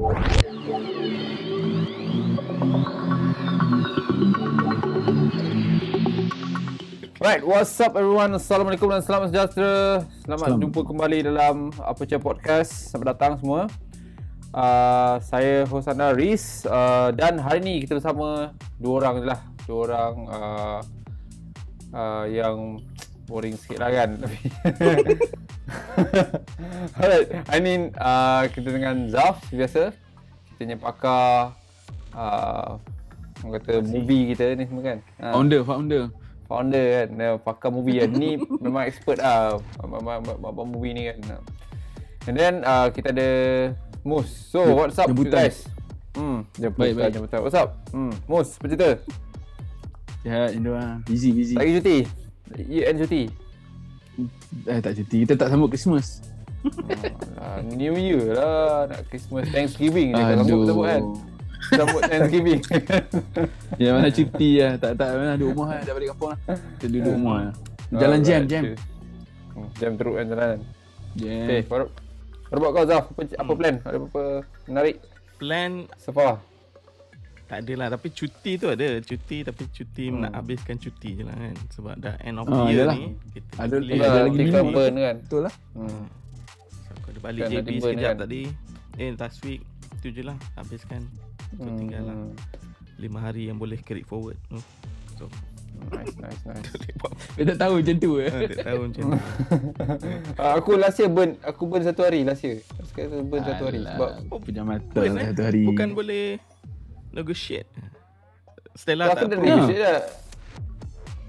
Right, what's up everyone? Assalamualaikum dan selamat sejahtera. Selamat Selamat. jumpa kembali dalam Aperture Podcast. Selamat datang semua. Uh, saya host anda Riz uh, dan hari ni kita bersama dua orang je lah. Dua orang uh, uh, yang boring sikit lah kan. Alright, hari ni uh, kita dengan Zaf biasa. Kita punya pakar uh, orang kata movie kita ni semua kan. Uh, founder, founder. Founder kan uh, pakar movie kan. Ni memang expert lah buat movie ni kan. And then uh, kita ada Mus. So ya, what's up you guys? Hmm jumpa baik, baik. jumpa what's up? Hmm Mus apa cerita ya Indo lah busy busy. Lagi cuti year end cuti eh tak cuti kita tak sambut Christmas. Oh, New Year lah nak Christmas Thanksgiving je. Kalau sambut kan? Sambut Thanksgiving. Ya mana cuti lah Tak tak mana duduk rumah lah Dah balik kampung lah. Kita duduk rumah. Lah Jalan oh, jam. Jam hmm, Jam teruk kan jalan. Jam. Okay baru Baru buat kau Zaf apa, apa plan? Ada apa-apa menarik? Plan So far tak ada lah tapi cuti tu ada cuti tapi cuti hmm. nak habiskan cuti je lah kan sebab dah end of oh, year ni kita ada, ada, ada lagi minggu burn kan betul lah hmm. so, aku ada balik kan JB sekejap kan. tadi eh last week tu je lah habiskan So hmm. tinggal lah 5 hari yang boleh carry forward hmm. So Nice, nice, nice. Dia tak tahu macam tu eh. Ha, tak tahu macam tu. uh, aku last year burn, aku burn satu hari last year. Sekarang burn satu hari sebab oh, punya mata burn, lah eh? satu hari. Bukan boleh negotiate. Stella tak, tak approve. Ya.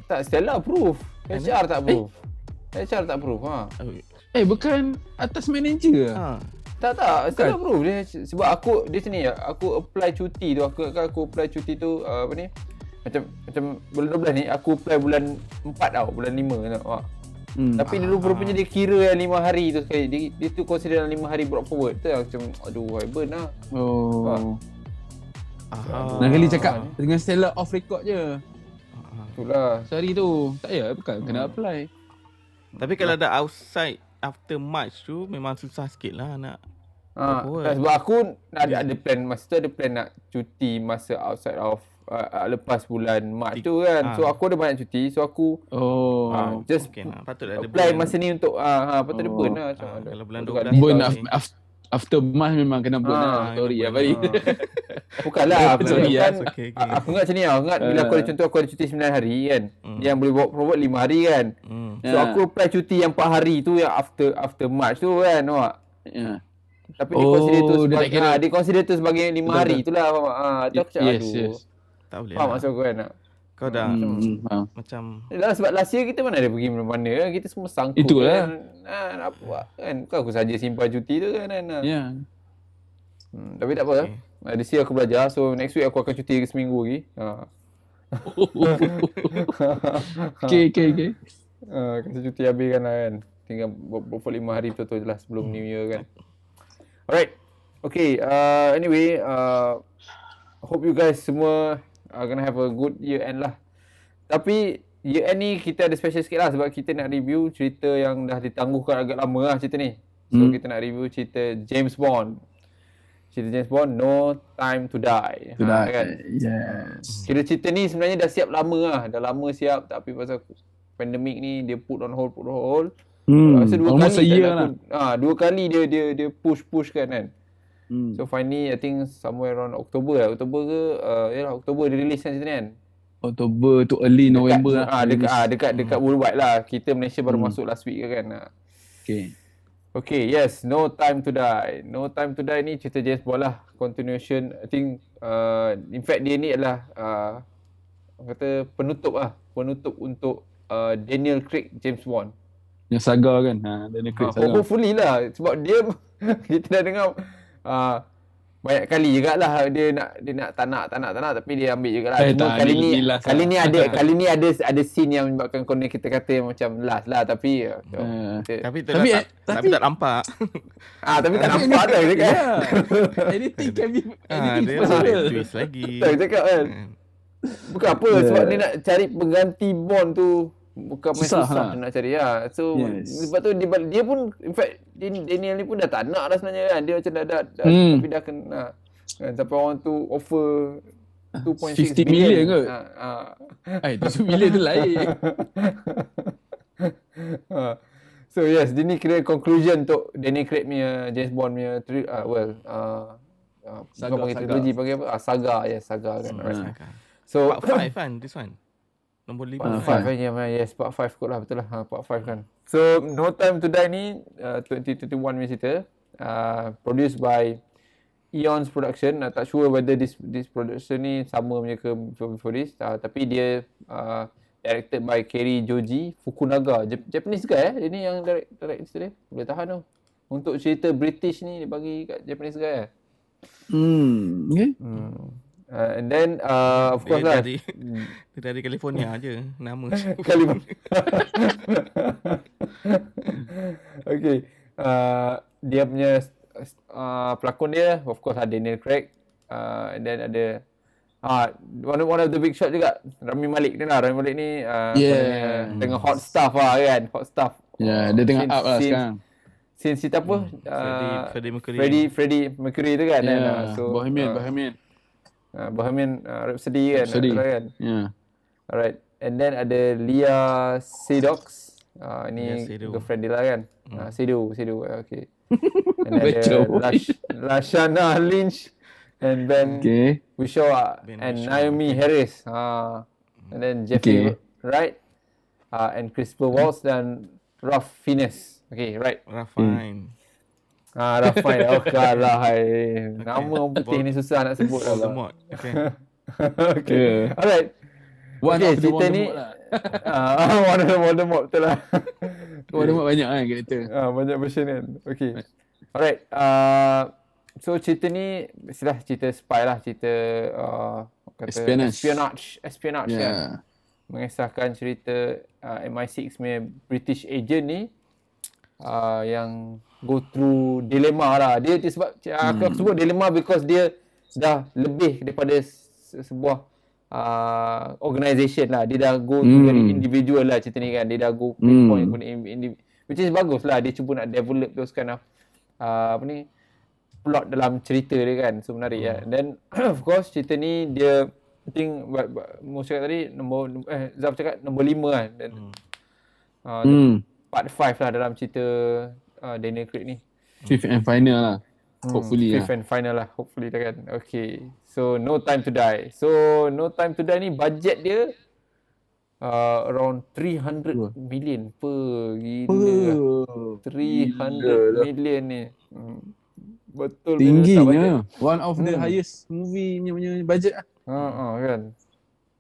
Tak, Stella approve. HR tak approve. Eh? HR tak approve. Ha. Eh, bukan atas manager ha. Tak tak, saya bro dia sebab aku dia sini aku apply cuti tu aku kan aku apply cuti tu uh, apa ni? Macam macam bulan 12 ni aku apply bulan 4 tau, bulan 5 tau. Hmm. Tapi dulu ah. rupanya dia kira yang 5 hari tu sekali. Dia, dia tu consider 5 hari brought forward tu macam aduh haiban lah. Oh. Ha. Ah. Nak kali cakap dengan Stella off record je. Itulah. Sehari tu. Tak ya, bukan kena hmm. apply. Tapi kalau ada outside after March tu memang susah sikit lah nak Ha, sebab aku ada, ada plan masa tu ada plan nak cuti masa outside of uh, lepas bulan Mac tu kan. Ha. So aku ada banyak cuti. So aku oh uh, just okay, nah. patut ada apply masa ni untuk ah uh, ha, patut oh. ada burn lah. Ha, kalau bulan 12 burn after, after March memang kena burn ha, lah. Sorry ya bari. Bukanlah aku sorry kan. Okay, okay. Aku ingat macam ni aku ingat bila aku ada contoh aku ada cuti 9 hari kan. Mm. Yang boleh buat forward 5 hari kan. Mm. So yeah. aku apply cuti yang 4 hari tu yang after after March tu kan. Nampak? Yeah. Tapi oh, dia consider tu sebagai dia, ha, dia consider tu sebagai 5 betul, hari itulah ha tu aku cakap yes, aduh. Yes. Tak boleh. Faham lah. maksud aku kan? Kau dah hmm, macam, hmm. macam Dah sebab last year kita mana ada pergi mana-mana kita semua sangkut Itulah. kan. Ha, apa buat kan? Kau aku saja simpan cuti tu kan. kan? Ya. Yeah. Hmm, tapi tak apa okay. lah. This year aku belajar so next week aku akan cuti seminggu lagi. Ha. okay, okay, okay. Ha, kasi cuti habis kan lah kan. Tinggal buat 5 hari betul-betul je lah sebelum hmm. New Year kan. Alright. Okay. Uh, anyway, uh, hope you guys semua are gonna have a good year end lah. Tapi year end ni kita ada special sikit lah sebab kita nak review cerita yang dah ditangguhkan agak lama lah cerita ni. So hmm. kita nak review cerita James Bond. Cerita James Bond, No Time to Die. To ha, die. Kan? Yes. Kira cerita ni sebenarnya dah siap lama lah. Dah lama siap tapi pasal pandemik ni dia put on hold, put on hold. Hmm. Rasa dua Almost kali tak lah. Ah, dua kali dia dia dia push push kan kan. Hmm. So finally I think somewhere around October lah. October ke uh, ya lah October dia release kan cerita ni kan. October tu early dekat, November lah. Ah dekat ah dekat dekat hmm. worldwide lah. Kita Malaysia baru hmm. masuk last week kan. Ah. Okay. Okay, yes, No Time to Die. No Time to Die ni cerita James Bond lah. Continuation, I think, uh, in fact dia ni adalah, uh, kata penutup lah. Penutup untuk uh, Daniel Craig James Bond. Yang saga kan. Ha, Daniel Craig ha, saga. Hopefully lah. Sebab dia, kita dah dengar uh, banyak kali juga lah dia nak dia nak tak nak tak nak tak nak tapi dia ambil juga lah. Eh, tak, kali ni last kali lah. ni ada kali ni ada ada scene yang menyebabkan kau kita kata macam last lah tapi uh, uh, kita, tapi tapi, tak, tapi, tapi tak nampak. ah tapi tak nampak dah dia kan. Anything can be anything ah, possible. Dia twist lagi. Tak cakap kan. Hmm. Bukan apa yeah. sebab dia nak cari pengganti Bond tu bukan main Susah susah, lah. nak cari ya. So Yes. sebab tu dia, dia pun in fact Daniel ni pun dah tak nak dah sebenarnya kan. Dia macam dah dah, dah Hmm. tapi dah kena kan sampai orang tu offer 2.6 50 million kot. Ha, ha. Ay, tu sembilan tu lain. ha. So yes, dia ni kira conclusion untuk Danny Craig punya James Bond punya tri- uh, well uh, uh, Saga, bukan panggil saga. trilogy panggil apa? Ah, saga, yes, saga kan. Hmm. Alright. Saga. So Part 5 kan this one. Nombor 5 Part Ah, kan. 5 kan yeah, yes part 5 kot lah betul lah ha, part 5 kan so No Time to Die ni uh, 2021 punya cerita uh, produced by Eons Production uh, tak sure whether this this production ni sama punya ke before, before this uh, tapi dia uh, directed by Kerry Joji Fukunaga Jap- Japanese guy eh dia ni yang direct, direct cerita dia boleh tahan tu untuk cerita British ni dia bagi kat Japanese guy eh Hmm. Okay. hmm. Uh, and then uh, of course Dia lah dari, dia dari California je nama. kali okay. Uh, dia punya uh, pelakon dia of course ada Daniel Craig uh, and then ada Ah, one, one of the big shot juga Rami Malik ni lah Rami Malik ni uh, Yeah. tengah hot stuff lah kan hot stuff Ya, dia tengah Since- up lah since- sekarang. Since cerita apa Freddie, uh, Freddie Mercury. Freddie Freddie Mercury tu kan Ya, kan? Ah, so, Bohemian, uh, Bohemian. Uh, Bohemian uh, Rhapsody kan Rhapsody. kan Ya. Alright. And then ada Leah Sedox. Uh, Leah ni Seydoux. girlfriend dia lah kan. Hmm. Uh, Seydoux, Seydoux. Uh, okay. And then ada Lash, Lashana Lynch and Ben Okay. Whishaw Ben and Whishaw, Naomi Harris. Uh, and then Jeffrey Okay. Wright uh, and Christopher Waltz dan Ralph Fiennes. Okay, right. Rafine. Ah, Fiennes. Oh, kalah. hai. Nama orang putih ni susah nak sebut lah. Voldemort. Okay. okay. Yeah. Alright. One Okay, of the cerita ni- lah. Ah, One of the Voldemort betul lah. Voldemort banyak kan karakter. Ah, banyak version kan. Okay. Alright. Uh, so cerita ni mestilah cerita spy lah, cerita uh, kata Espionage. espionage, espionage Ya. kan. Mengisahkan cerita uh, MI6 punya British agent ni uh, yang go through dilema lah. Dia, dia sebab hmm. aku, aku sebut dilema because dia dah lebih daripada se- sebuah uh, organisation lah. Dia dah go Hmm. very individual lah cerita ni kan. Dia dah go Hmm. pinpoint kepada indi- which is bagus lah. Dia cuba nak develop those kind of uh, apa ni plot dalam cerita dia kan. So menarik hmm. lah. Then of course cerita ni dia I think Mo cakap tadi nombor eh Zaf cakap nombor 5 kan. Dan Hmm. uh, Hmm. Part 5 lah dalam cerita uh, Daniel Craig ni. Fifth and final lah. Hmm, Hopefully Fifth lah. and final lah. Hopefully lah kan. Okay. So, No Time to Die. So, No Time to Die ni budget dia uh, around 300 Wah. million per. Gila. lah. Oh, 300 million ni. Hmm. Betul dia Tinggi letak budget. nya. One of the Hmm. highest movie punya punya budget lah. Ha, ha kan.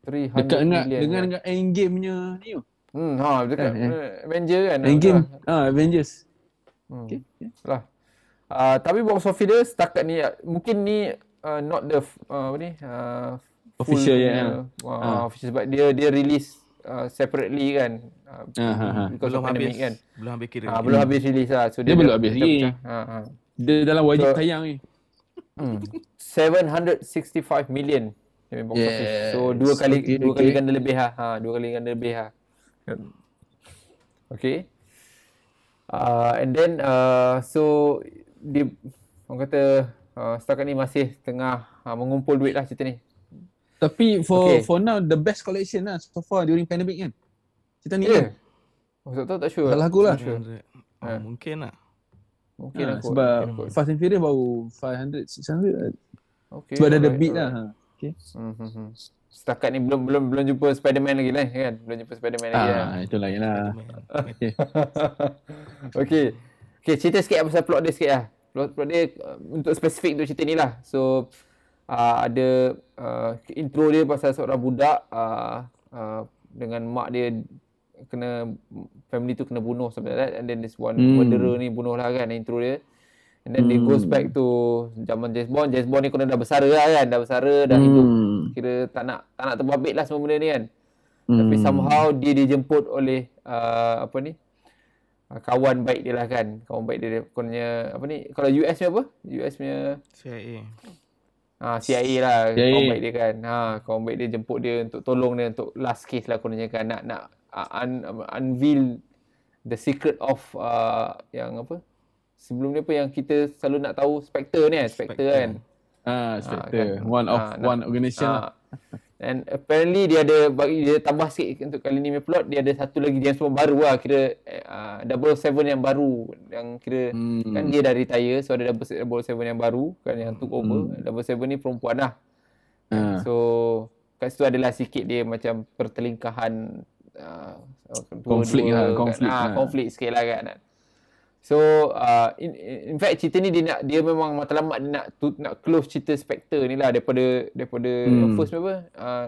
300 Dekat dengan million. dengan kan. dengan Endgame punya ni. Hmm, ha, dekat Eh, eh. eh, Avenger kan. Endgame. Ha, Ah, Avengers. Hmm. Okay. lah. Uh, tapi box office dia setakat ni mungkin ni uh, not the f- uh, apa ni uh, Official, ya, ya. uh, Ah. official sebab dia dia release uh, separately kan uh, because Belum of pandemic habis. kan Belum habis kira. uh, belum habis release lah so Dia belum habis lagi. ha, ha. Dia dalam wajib So- tayang ni. Hmm. 765 million dia office so dua kali Okay, dua kali okay. ganda lebih ha. ha dua kali ganda lebih ha okay uh, and then uh, so dia orang kata uh, setakat ni masih tengah uh, mengumpul duit lah cerita ni Tapi for Okay. for now the best collection lah so far during pandemic kan. Cerita ni ya kan. yeah. oh, tak tahu tak sure Salah aku lah. Tak sure. 300. Oh, Ah. mungkin lah. mungkin Ha, lah sebab mungkin kot. Fast and Furious baru 500 600 okay, sebab dia ada beat lah. ha. Okay. Hmm, hmm, hmm. Setakat ni belum belum belum jumpa Spider-Man lagi lah kan belum jumpa Spider-Man lagi lah. Ah, itu lain lah. Man. okay. Okay, cerita sikit pasal plot dia sikit lah. Plot, plot dia uh, untuk spesifik untuk cerita ni lah. So, uh, ada uh, intro dia pasal seorang budak uh, uh, dengan mak dia kena family tu kena bunuh like that and then this one Hmm. murderer ni bunuh lah kan intro dia and then hmm. it goes back to zaman James Bond. James Bond ni kena dah bersara lah kan dah bersara dah hidup. Hmm. kira tak nak tak nak terbabit lah semua benda ni kan. Hmm. tapi somehow dia dijemput oleh uh, apa ni? Uh, kawan baik dia lah kan. Kawan baik dia dia kononnya apa ni? Kalau US punya apa? US punya CIA. ah CIA lah. CIA. kawan baik dia kan. Ha kawan baik dia jemput dia untuk tolong dia untuk last case lah kononnya kan. Nak nak uh, un, unveil the secret of uh, yang apa sebelum ni apa yang kita selalu nak tahu Spectre ni kan Spectre, Spectre. kan Ah, Spectre. kan. One of Ah, nak- one organisation lah. Ah. And apparently dia ada bagi dia tambah sikit untuk kali ni punya plot dia ada satu lagi James Bond baru lah kira uh, 007 yang baru yang kira Hmm. kan dia dah retire so ada 007 yang baru kan yang took over. 007 ni perempuan lah. Ah. So kat situ adalah sikit dia macam pertelingkahan uh, Konflik lah, konflik ah, lah. konflik sikit lah kan. So uh, in, in fact cerita ni dia nak dia memang matlamat dia nak tu, nak close cerita Spectre ni lah daripada daripada Hmm. first apa uh,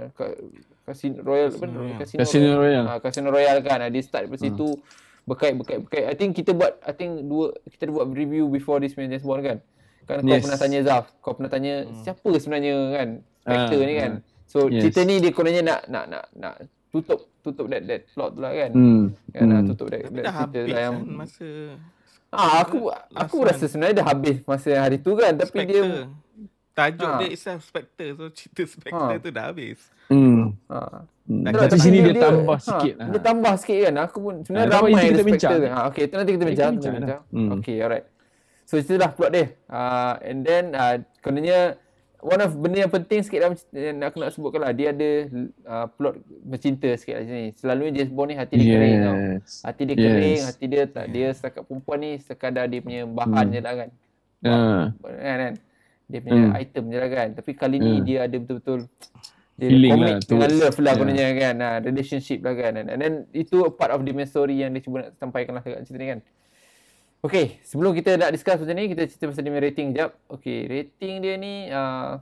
Casino Royal apa Casino. Casino Royale. Ah, Casino Royale kan ah, dia start daripada situ berkait berkait berkait. I think kita buat I think dua kita buat review before this main James Bond kan. Kan kau Yes. pernah tanya Zaf, kau pernah tanya siapa sebenarnya kan Spectre Ah, ni kan. ah. So Yes. cerita ni dia kononnya nak nak nak nak tutup tutup that that plot tu lah kan. Hmm. Kan nak Hmm. tutup that, Tapi that dah cerita habis lah yang kan masa Ah, aku Last aku one. rasa sebenarnya dah habis masa hari tu kan tapi Spectre. dia Tajuk Ha. dia itself Spectre So cerita Spectre Ha. tu dah habis Hmm. ha. Hmm. Tapi sini dia- dia, dia- tambah ha, sikit lah. Dia tambah sikit kan. Aku pun sebenarnya dah ramai itu kita bincang. Ha, okay, tu nanti kita bincang. kita bincang bincang. dah. Hmm. Okay, alright. So itulah plot dia. Uh, and then uh, kononnya one of benda yang penting sikit dalam yang aku nak sebutkan lah. Dia ada uh, plot bercinta sikit lah sini. Selalunya James Bond ni hati dia kering tau. Yes. Hati dia Yes. kering, hati dia tak dia setakat perempuan ni sekadar dia punya bahan Hmm. je lah kan. Ah. Kan, kan? Dia punya Hmm. item je lah kan. Tapi kali ni Hmm. dia ada betul-betul dia Feeling lah dengan love lah yeah. kononnya kan. Ha, relationship lah kan. And then itu part of the story yang dia cuba nak sampaikan lah dekat cerita ni kan. Okay, sebelum kita nak discuss macam ni, kita cerita pasal dia punya rating sekejap. Okay, rating dia ni uh,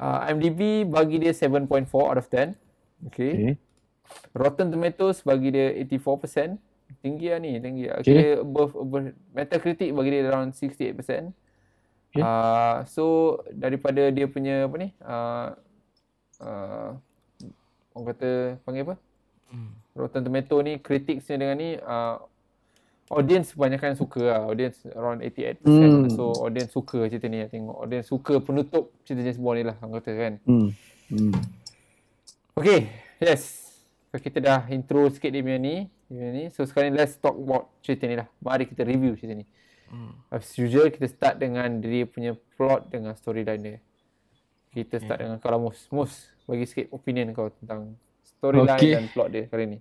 uh, IMDb bagi dia 7.4 out of 10. Okay. Okay. Rotten Tomatoes bagi dia 84%. Tinggi lah ni, tinggi lah. Okay. Okay. above, above, Metacritic bagi dia around 68%. Okay. Uh, so daripada dia punya apa ni? Uh, uh, orang kata panggil apa? Hmm. Rotten Tomato ni critics ni dengan ni uh, audience kebanyakan suka lah. Audience around 88%. Hmm. So audience suka cerita ni I tengok. Audience suka penutup cerita James Bond ni lah orang kata kan. Hmm. Hmm. Okay, yes. So, kita dah intro sikit dia punya ni. Dia punya ni. So sekarang ni let's talk about cerita ni lah. Mari kita review cerita ni. Hmm. As usual kita start dengan dia punya plot dengan storyline dia. Kita start dengan kau lah Mus. Mus, bagi sikit opinion kau tentang storyline Okay. dan plot dia kali ni.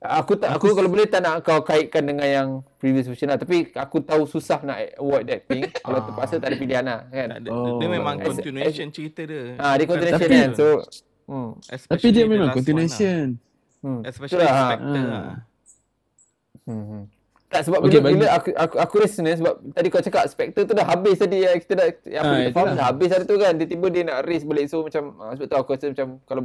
Aku tak aku kalau boleh tak nak kau kaitkan dengan yang previous version lah tapi aku tahu susah nak avoid that thing. kalau terpaksa tak ada pilihan lah kan. Ada, dia, dia Oh. memang As- continuation cerita dia. Ah, dia continuation Tapi- kan. So hmm. Tapi Especially dia memang continuation. hmm. Lah. Especially Itulah, ha. Spectre Ah. lah. Hmm. hmm. Tak sebab Okay, bila, bagi- bila aku aku aku rasa sebenarnya sebab tadi kau cakap Spectre tu dah habis tadi yang kita dah apa Ah, kita faham dah habis hari tu kan tiba-tiba dia nak race balik so macam ah, sebab tu aku rasa macam kalau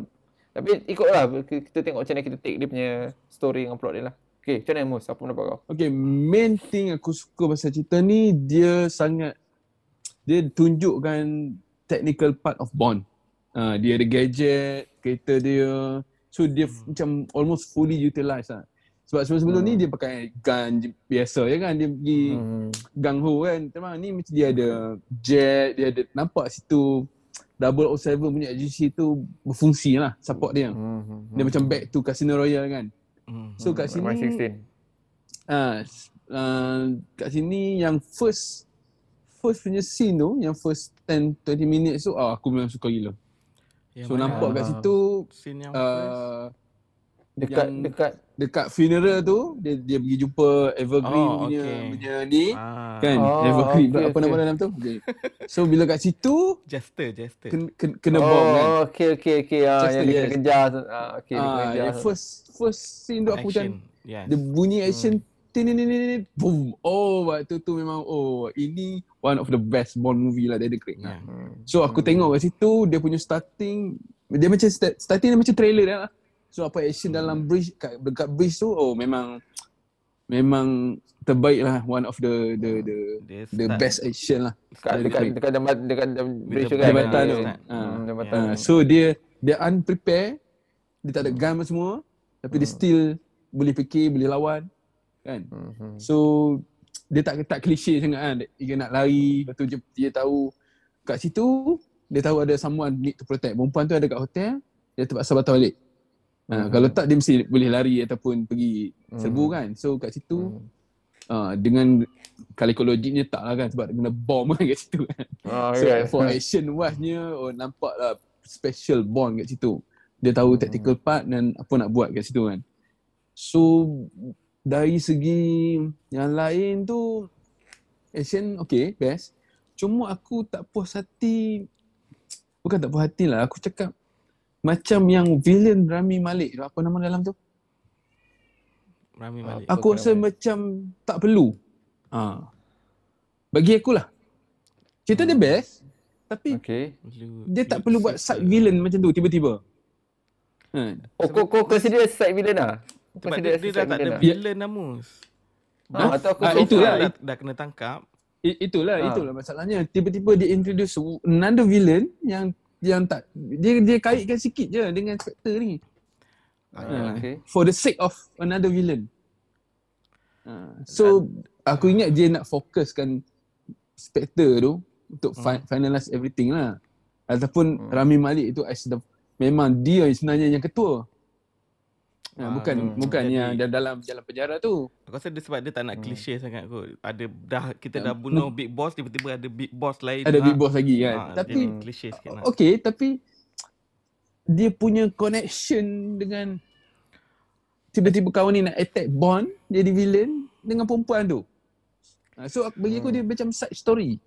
tapi ikutlah kita tengok macam mana kita take dia punya story dengan plot dia lah. Okay, macam mana Mus? Apa pendapat kau? Okay, main thing aku suka pasal cerita ni dia sangat dia tunjukkan technical part of Bond. Uh, dia ada gadget, kereta dia. So dia hmm. macam almost fully utilized lah. Sebab sebelum-sebelum Hmm. ni dia pakai gun biasa je kan. Dia pergi hmm. Gung ho kan. Ni macam dia ada jet, dia ada nampak situ 007 punya agency tu berfungsi lah support dia. Hmm. hmm, Dia macam back to Casino Royale kan. Hmm. So kat sini MI16. Ah, uh, kat sini yang first first punya scene tu, yang first 10 20 minutes tu, ah aku memang suka gila. Yang So nampak kat situ Scene yang first. uh, Dekat yang- dekat dekat funeral tu dia dia pergi jumpa Evergreen Oh, punya okay. punya ni Ah, kan Oh, Evergreen okay, apa nama okay. dalam tu? Okay. So bila kat situ Jester, Jester. kena, kena, kena bomb kan. Oh, okay okay okay. Ah, yang the- dia yes. kejar. tu. Ah, dia kena Ah, kejar. yang first first scene tu aku macam Action. Yes. Dia bunyi action tin tin tin tin boom. Oh, waktu tu memang oh ini one of the best Bond movie lah dia ada create. Yeah. Hmm. So aku tengok kat situ dia punya starting dia macam start, starting dia macam trailer dah lah. So apa action dalam bridge kat dekat bridge tu oh memang memang terbaik lah one of the the the Dia the start best action lah. Dekat dekat dekat- dekat jambatan dekat bridge tu kan. jambatan Dia- tu. Ah. Hmm, jambatan. Uh, so dia dia unprepared, dia tak ada gun apa semua tapi dia still boleh fikir, boleh lawan kan. Hmm, hmm. So dia tak tak klise sangat kan. Dia nak lari, lepas tu dia, dia tahu kat situ dia tahu ada someone need to protect. Perempuan tu ada kat hotel, dia terpaksa batal balik. Ha, Kalau tak dia mesti boleh lari ataupun pergi serbu kan. So kat situ uh, dengan kalau logiknya tak lah kan sebab kena bom kan kat situ kan. Ah, So okay. for action wise-nya oh, nampak lah special bond kat situ. Dia tahu tactical part dan apa nak buat kat situ kan. So dari segi yang lain tu action okay best. Cuma aku tak puas hati bukan tak puas hati lah aku cakap macam yang villain Rami Malik tu apa nama dalam tu? Rami Ah, Malik. Aku Apa rasa nama? macam tak perlu. Ha. Bagi aku lah. Cerita dia best tapi Okay. Dia tak lu- perlu buat side villain macam tu tiba-tiba. Ha. Oh, kau, kau consider side villain lah? Sebab dia, dia dah tak ada villain lah? villain dah mus. Ah, atau aku Ah, so itulah. dah, dah kena tangkap. I- itulah Ha. itulah masalahnya tiba-tiba dia introduce another villain yang yang tak dia dia kaitkan sikit je dengan Spectre ni Ah, Ha. okay. for the sake of another villain. Ha. So aku ingat dia nak fokuskan Spectre tu untuk fi- finalize everything lah. Ataupun Hmm. Rami Malik tu as the memang dia sebenarnya yang ketua. Ha, bukan hmm. bukan Jadi- yang da- dalam jalan penjara tu. Aku rasa dia sebab dia tak nak Hmm. klise sangat kot. Ada dah kita Ya, dah bunuh big boss tiba-tiba ada big boss lain. Ada big boss lagi kan. Ah, Tapi klise sikit lah. Okay, tapi dia punya connection dengan tiba-tiba kawan ni nak attack Bond jadi villain dengan perempuan tu. Ha, so bagi aku Hmm. dia macam side story.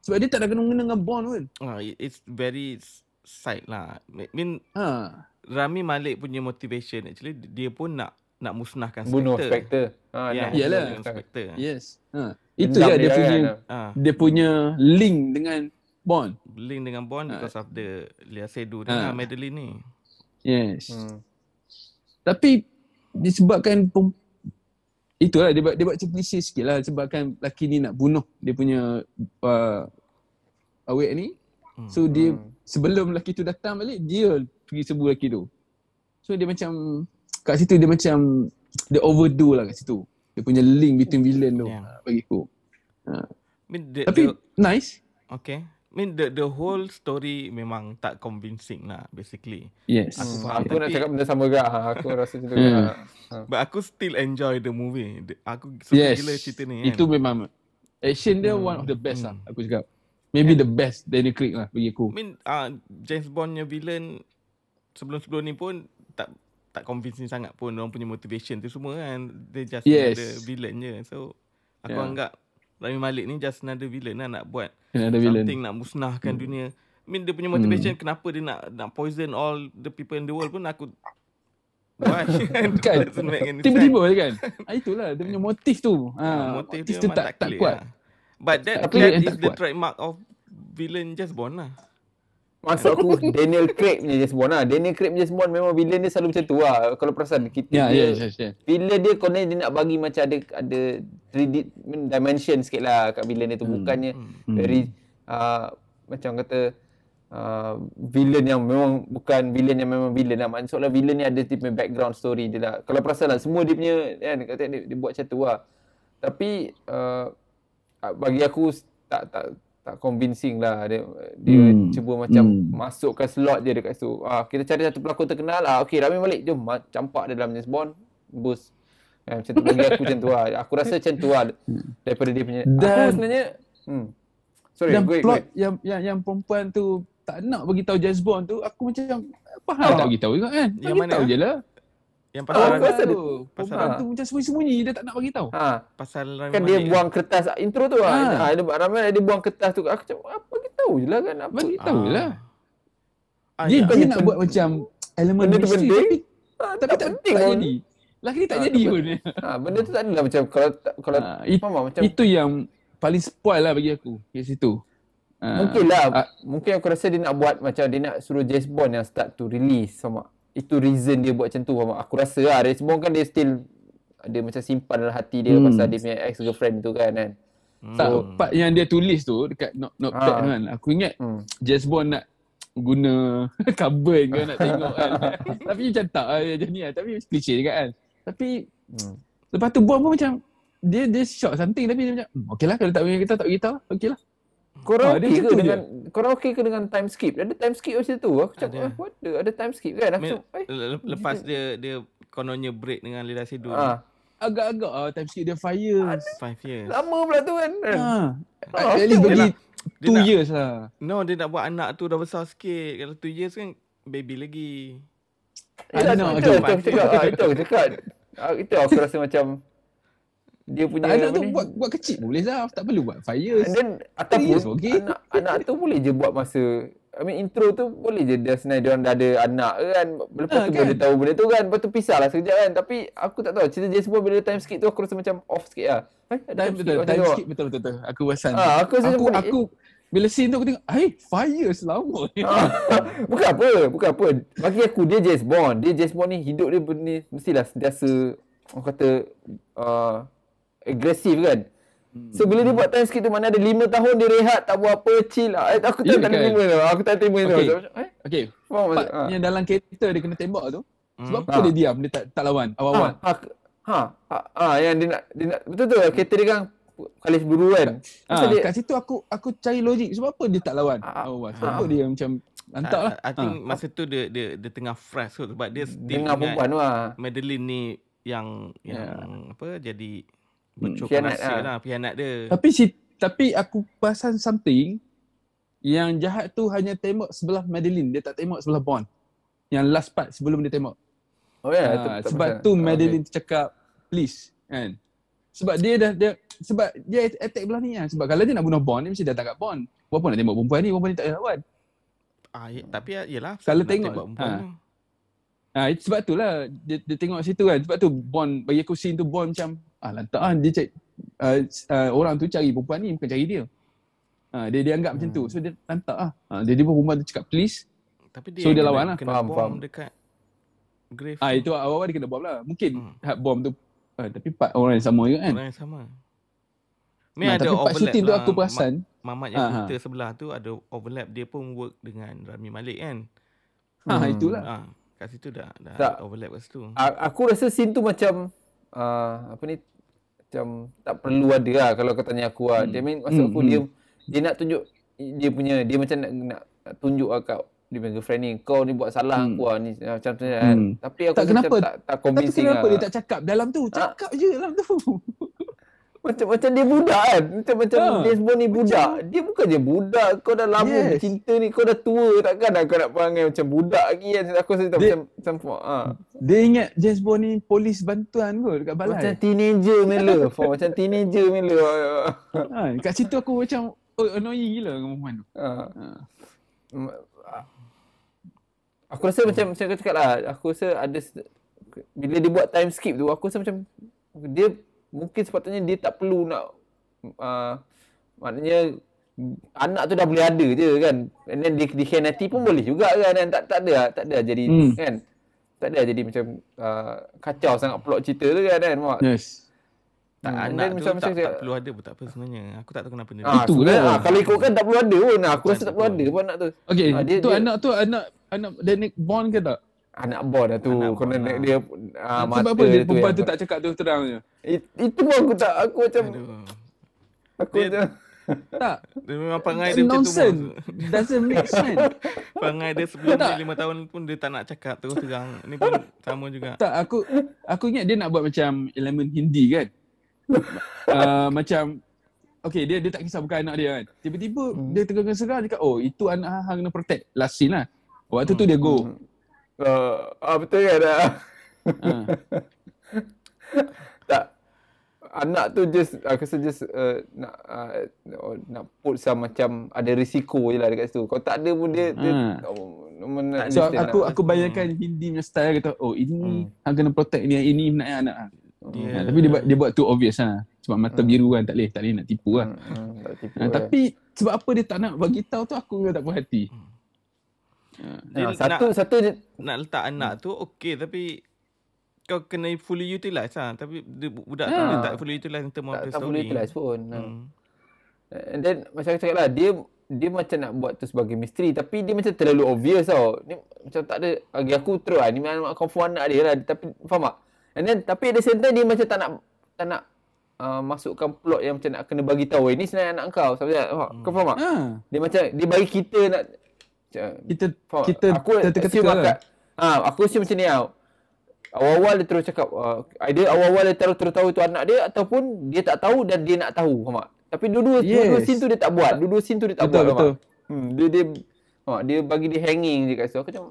Sebab dia tak ada kena-mengena dengan Bond pun. Ah, it- it's very side lah. I mean Ha. Rami Malik punya motivation actually dia pun nak nak musnahkan Bunuh Spectre. Spectre. Ah, Ya, Iyalah. bunuh Spectre. Yes. Ha. Itu Dendam je dia punya kan? Ah, dia punya link dengan Bond. link dengan Bond Ah. because of the Lia Sedu Ah. dengan Madeline ni. Yes. Hmm. Tapi disebabkan pem- itulah dia buat dia buat macam klise sikit lah sebabkan lelaki ni nak bunuh dia punya uh, awet ni. Hmm. So dia Hmm. Sebelum lelaki tu datang balik dia pergi serbu lelaki tu. So dia macam kat situ dia macam dia overdo lah kat situ. Dia punya link between villain tu Yeah. yeah. bagi aku. I mean, the, Tapi the, nice. okay. I mean the the whole story memang tak convincing lah basically. Yes. Aku Hmm, faham, Aku nak cakap benda sama juga. Ha, aku rasa macam tu. Hmm. juga. Ha. But aku still enjoy the movie. Aku suka Yes. gila cerita ni kan. Itu memang action dia Hmm. one of the best Hmm. lah aku cakap. Maybe the best Daniel Craig lah bagi aku. I mean uh, James Bondnya villain sebelum-sebelum ni pun tak tak convincing sangat pun orang punya motivation tu semua kan. Dia just Yes. another villain je. So aku Yeah. anggap Rami Malik ni just another villain lah nak buat Another villain. something nak musnahkan dunia. I mean dia punya motivation kenapa dia nak nak poison all the people in the world pun aku Why? Kan? Tiba-tiba je kan. ah, itulah dia punya motif tu. Ha, motif motif tu tak tak clear kuat. lah. But that, that is the kuat. trademark of villain James Bond lah. Maksud aku Daniel Craig punya James Bond lah. Daniel Craig punya James Bond memang villain dia selalu macam tu lah. Kalau perasan kita Ya, dia, ya, ya, ya. villain dia konon dia nak bagi macam ada ada 3D dimension sikit lah kat villain dia tu. Hmm. Bukannya Hmm. very uh, macam kata uh, villain yang memang bukan villain yang memang villain lah. Maksudnya villain ni ada punya background story dia dah. Kalau perasan lah semua dia punya kan kata dia, dia buat macam tu lah. Tapi uh, bagi aku tak tak tak convincing lah dia dia Hmm. cuba macam Hmm. masukkan slot je dekat situ. Ah kita cari satu pelakon terkenal ah okey Rami Malik jom campak dia dalam James Bond boost. Eh, macam tu bagi aku macam tu lah. Aku rasa macam tu lah daripada dia punya. aku Dan- sebenarnya hmm. Sorry, Dan go ahead, go plot ahead. yang yang yang perempuan tu tak nak bagi tahu James Bond tu aku macam apa hal Ah. tak bagi tahu juga kan. Yang Bagi mana, tahu ah? je lah. Yang Oh, pasal dia- Tahu. pasal Perempuan apa? tu macam sembunyi-sembunyi dia tak nak bagi tahu. Ha, pasal Rami kan dia Malik buang kertas intro tu lah. Ah. Ha, dia Rami Malik dia buang kertas tu. Aku macam apa bagi tahu je lah kan apa. Bagi tahu je lah. Ah, Dia ya. dia nak buat macam elemen Benda tu penting. tapi Ha, tapi tak penting tak pun. jadi. Laki ni tak Ah, jadi tak pun. Ha, benda tu tak adalah macam kalau tak- kalau Ah, it- faham tak? macam Itu yang paling spoil lah bagi aku kat situ. Ah, Mungkin lah. ah, mungkin aku rasa dia nak buat macam dia nak suruh James Bond yang start to release sama. Itu reason dia buat macam tu. Aku rasa lah James Bond kan dia still dia macam simpan dalam hati dia Hmm. pasal dia punya ex girlfriend tu kan kan. tak, Hmm. part yang dia tulis tu dekat note, notepad Ah. tu kan. Aku ingat Hmm. James Bond nak guna carbon ke nak tengok kan. Tapi macam tak lah macam ni lah. Tapi klise juga kan. Tapi Hmm. lepas tu Bond pun macam dia dia shock something tapi dia macam hmm, okey lah kalau tak bagi kita tak bagi tahu okey lah. Korang Ah, dia okey ke tu je. dengan korang okey ke dengan time skip? Ada time skip macam tu. Aku cakap, Ada. eh, what the? Ada time skip kan? Aku Me- cakap, eh. le- lepas dia dia kononnya break dengan Lila Sedul. Ah, Agak-agak ah time skip dia 5 years. 5 years. lama pula tu kan. Ha. Ah, At least okey bagi lah. 2 Dia nak- years lah. No, dia nak buat anak tu dah besar sikit. Kalau 2 years kan baby lagi. Yelah, Anak itu, tu. itu, aku cakap. Ah, itu aku cakap. Ah, Itu aku rasa macam dia punya Tak anak tu ni. buat buat kecil pun boleh lah. Tak perlu buat 5 years. And then ataupun years, okay? anak anak tu boleh je buat masa I mean intro tu boleh je dia senang dia orang dah ada anak kan. Lepas Ah, tu kan? boleh tahu benda tu kan. Lepas tu pisah lah sekejap kan. Tapi aku tak tahu cerita James Bond bila time skip tu aku rasa macam off sikit lah. Eh, Time betul, macam time skip betul betul betul. Aku perasan. Ah, aku rasa aku, macam aku bila scene tu aku tengok, "Hai, 5 years lama." Ah, bukan apa, bukan apa. Bagi aku dia James Bond. Dia James Bond ni hidup dia ni mestilah sentiasa orang kata uh, agresif kan. So bila dia buat time skip tu mana ada 5 tahun dia rehat tak buat apa chill lah. Eh, aku tak Ya tak kan? terima tu. Aku tak terima tu. Okay. Eh, Okay, faham part maksud? Yang dalam kereta dia kena tembak tu. Sebab Hmm. apa Ah. dia diam? Dia tak tak lawan awal-awal. Ha, ha, ha, ha, ha, yang dia nak, dia nak betul tu kereta dia kan kali peluru kan. Pasal Ah, dia, kat situ aku aku cari logik sebab apa dia tak lawan Ah, awal. Sebab ah. apa dia macam lantak lah. I, I think masa tu dia dia dia tengah fresh kot sebab dia still dengar ingat perempuan tu lah. Madeline ni yang yang Ya. apa jadi Hmm, bocor khianat rahsia lah. lah khianat dia. Tapi si tapi aku perasan something yang jahat tu hanya tembak sebelah Madeline, dia tak tembak sebelah Bond. Yang last part sebelum dia tembak. Oh ya, Ah, tu tak sebab pasal. tu Ah, Madeline cakap please kan. Sebab dia dah dia sebab dia attack belah ni kan. Sebab kalau dia nak bunuh Bond, dia mesti datang kat Bond. Buat apa nak tembak perempuan ni? Perempuan ni tak boleh lawan. Ah, ya, tapi ya- yelah Kalau tengok, tembak perempuan ha. Ah itu sebab tu lah dia, dia tengok situ kan. Sebab tu Bond bagi aku scene tu Bond macam ah lantak kan dia cek uh, uh, orang tu cari perempuan ni bukan cari dia. Ah dia dia anggap macam tu. So dia lantak ah. Ah dia dia pun perempuan tu cakap please. Tapi dia So, dia lawan lah. Kena Faham, bom faham. dekat grave. Ah tu. itu awal-awal dia kena bom lah. Mungkin Hmm. hmm. bom tu ah, tapi part orang yang sama juga kan. Orang yang sama. Ni Nah, ada tapi part overlap shooting tu lah. aku perasan Ma- Mamat yang Ah, buta sebelah tu ada overlap dia pun work dengan Rami Malik kan. ha Hmm. itulah. Ah, kat situ dah dah Tak. overlap kat situ. A- aku rasa scene tu macam uh, apa ni macam tak perlu ada lah kalau kau tanya aku lah. Hmm. Dia main maksud Hmm, aku hmm. dia dia nak tunjuk dia punya dia macam nak, nak tunjuk lah kat dia punya girlfriend ni kau ni buat salah Hmm. aku lah ni macam tu kan. Hmm. Tapi aku Tak, kenapa? macam tak tak Tapi convincing kenapa lah. dia tak cakap dalam tu? Cakap je dalam tu. Macam macam dia budak kan. Macam macam Ha, James Bond ni budak. Dia bukan je budak. Kau dah lama Yes. bercinta ni. Kau dah tua. Takkan kau nak perangai macam budak lagi kan. Aku rasa Dia- macam macam ha. Dia ingat James Bond ni polis bantuan kot dekat balai. Macam teenager Mela. For, macam teenager Mela. ha, kat situ aku macam oh, annoying gila dengan perempuan tu. Ha. Aku rasa macam macam kau cakap lah. Aku rasa ada bila dia buat time skip tu aku rasa macam dia mungkin sepatutnya dia tak perlu nak uh, maknanya anak tu dah boleh ada je kan. And then dia dikhianati pun boleh juga kan. Dan tak tak ada tak ada jadi Hmm. kan. Tak ada jadi macam uh, kacau sangat plot cerita tu kan kan. Mak. Yes. Tak Hmm, anak tu macam- tak, macam- tak perlu ada pun tak apa sebenarnya. Aku tak tahu kenapa dia. Ah, Itulah. ah, kalau ikutkan tak perlu ada pun. Aku rasa tak perlu ada pun anak tu. Okay, Ah, dia- tu dia- anak tu anak anak Danik Bond ke tak? Anak Bond lah tu. Anak Kena Bond lah. dia ah, mata Sebab apa dia tu perempuan tu tak cakap terus terang je? It, itu pun aku tak aku macam Aduh. aku Dia- macam Tak. Dia memang perangai dia macam tu. Doesn't make sense. Perangai dia sebelum Tak. dia lima tahun pun dia tak nak cakap terus terang. Ni pun sama juga. tak, aku aku ingat dia nak buat macam elemen Hindi kan. uh, macam Okay, dia dia tak kisah bukan anak dia kan. Tiba-tiba Hmm. dia tengah serang dia kata, "Oh, itu anak hang hang kena protect." Last scene lah. Waktu tu dia go. Uh, ah betul kan ah. Ah. tak anak tu just aku rasa just uh, nak uh, nak put some macam ada risiko je lah dekat situ. Kalau tak ada pun dia, dia Ah. oh, mana So dia aku nak- aku bayangkan Hindi punya style kata, "Oh, ini Hmm. hang kena protect ni, ini nak anak." hang." Dia, Ha, tapi dia buat dia buat too obvious lah. Sebab mata Hmm. biru kan tak boleh, tak boleh nak tipu lah. Hmm, hmm, tak tipu Ha, kan. tapi sebab apa dia tak nak bagi tahu tu aku juga tak puas hati. Dia Ah, satu nak, satu je nak letak anak tu okey tapi kau kena fully utilize lah. Tapi budak tu Ah. dia tak fully utilize in term of tak, the tak story. boleh utilize pun. Hmm. Hmm. And then macam aku cakap lah dia dia macam nak buat tu sebagai misteri tapi dia macam terlalu obvious tau. Ni macam tak ada bagi aku terus lah ni memang confirm anak dia lah tapi faham tak? And then tapi at the same time dia macam tak nak tak nak uh, masukkan plot yang macam nak kena bagi tahu. Eh, ni sebenarnya anak kau. Sampai tak? Faham? Kau faham tak? Ha. Dia macam dia bagi kita nak Kita faham? kita aku teka-teka lah. akak, ha, aku assume macam ni tau. Awal-awal dia terus cakap uh, either awal-awal dia terus terus tahu itu anak dia ataupun dia tak tahu dan dia nak tahu. Faham tak? Tapi dua-dua Yes. dua-dua scene tu dia tak buat. Dua-dua scene tu dia tak Betul, buat. betul. Hmm, dia dia tak? dia bagi dia hanging je kat situ. Aku macam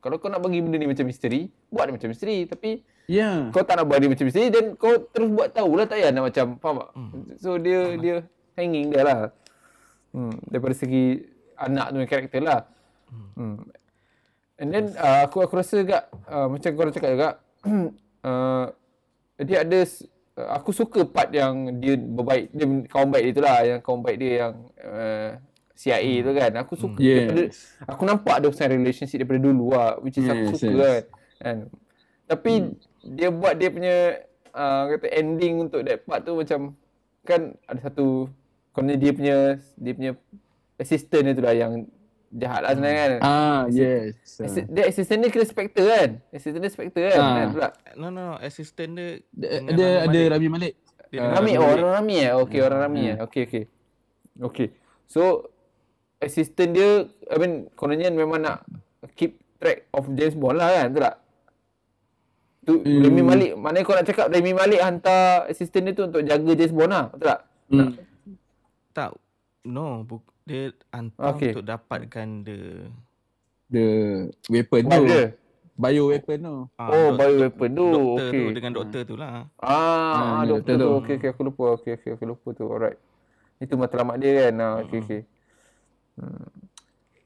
kalau kau nak bagi benda ni macam misteri, buat dia macam misteri tapi Ya. kau tak nak buat dia macam misteri dan kau terus buat tahulah tak payah nak macam faham tak? So dia dia hanging dia lah. Hmm, daripada segi anak tu karakter lah. Hmm. And then uh, aku aku rasa juga uh, macam kau cakap juga uh, dia ada uh, aku suka part yang dia berbaik dia kawan baik dia tu lah yang kawan baik dia yang uh, CIA tu kan. Aku suka Yes. daripada aku nampak ada pasal relationship daripada dulu lah which is aku Yes, suka yes. kan. kan. Tapi dia buat dia punya uh, kata ending untuk that part tu macam kan ada satu kononnya dia punya dia punya assistant dia tu lah yang jahat lah sebenarnya kan. Ah, yes. Assi- Dia assistant dia kira Spectre kan? Assistant dia Spectre kan? Ah. Pula. No no no, assistant dia Rami ada Malek. Rami Malik. Dia Uh, Rami, Rami oh orang Rami eh? Okay, orang Rami eh? Okay, okay. Okay. So, assistant dia, I mean, kononnya memang nak keep track of James Bond lah kan? Betul tak? Tu, Hmm. Rami Malik, mana kau nak cakap Rami Malik hantar assistant dia tu untuk jaga James Bond lah? Betul tak? Hmm. Tak. No, bu- dia hantar Okay. untuk dapatkan the The weapon tu. dia. Bio weapon tu. ah, Oh, dok- bio weapon tu. doktor Okay. tu dengan doktor tu lah. Ah, ah Ah, doktor doktor tu. Okey, okey, aku lupa. Okey, okey, aku lupa tu. Alright. Itu matlamat dia kan. Ah, okey, okey. Hmm.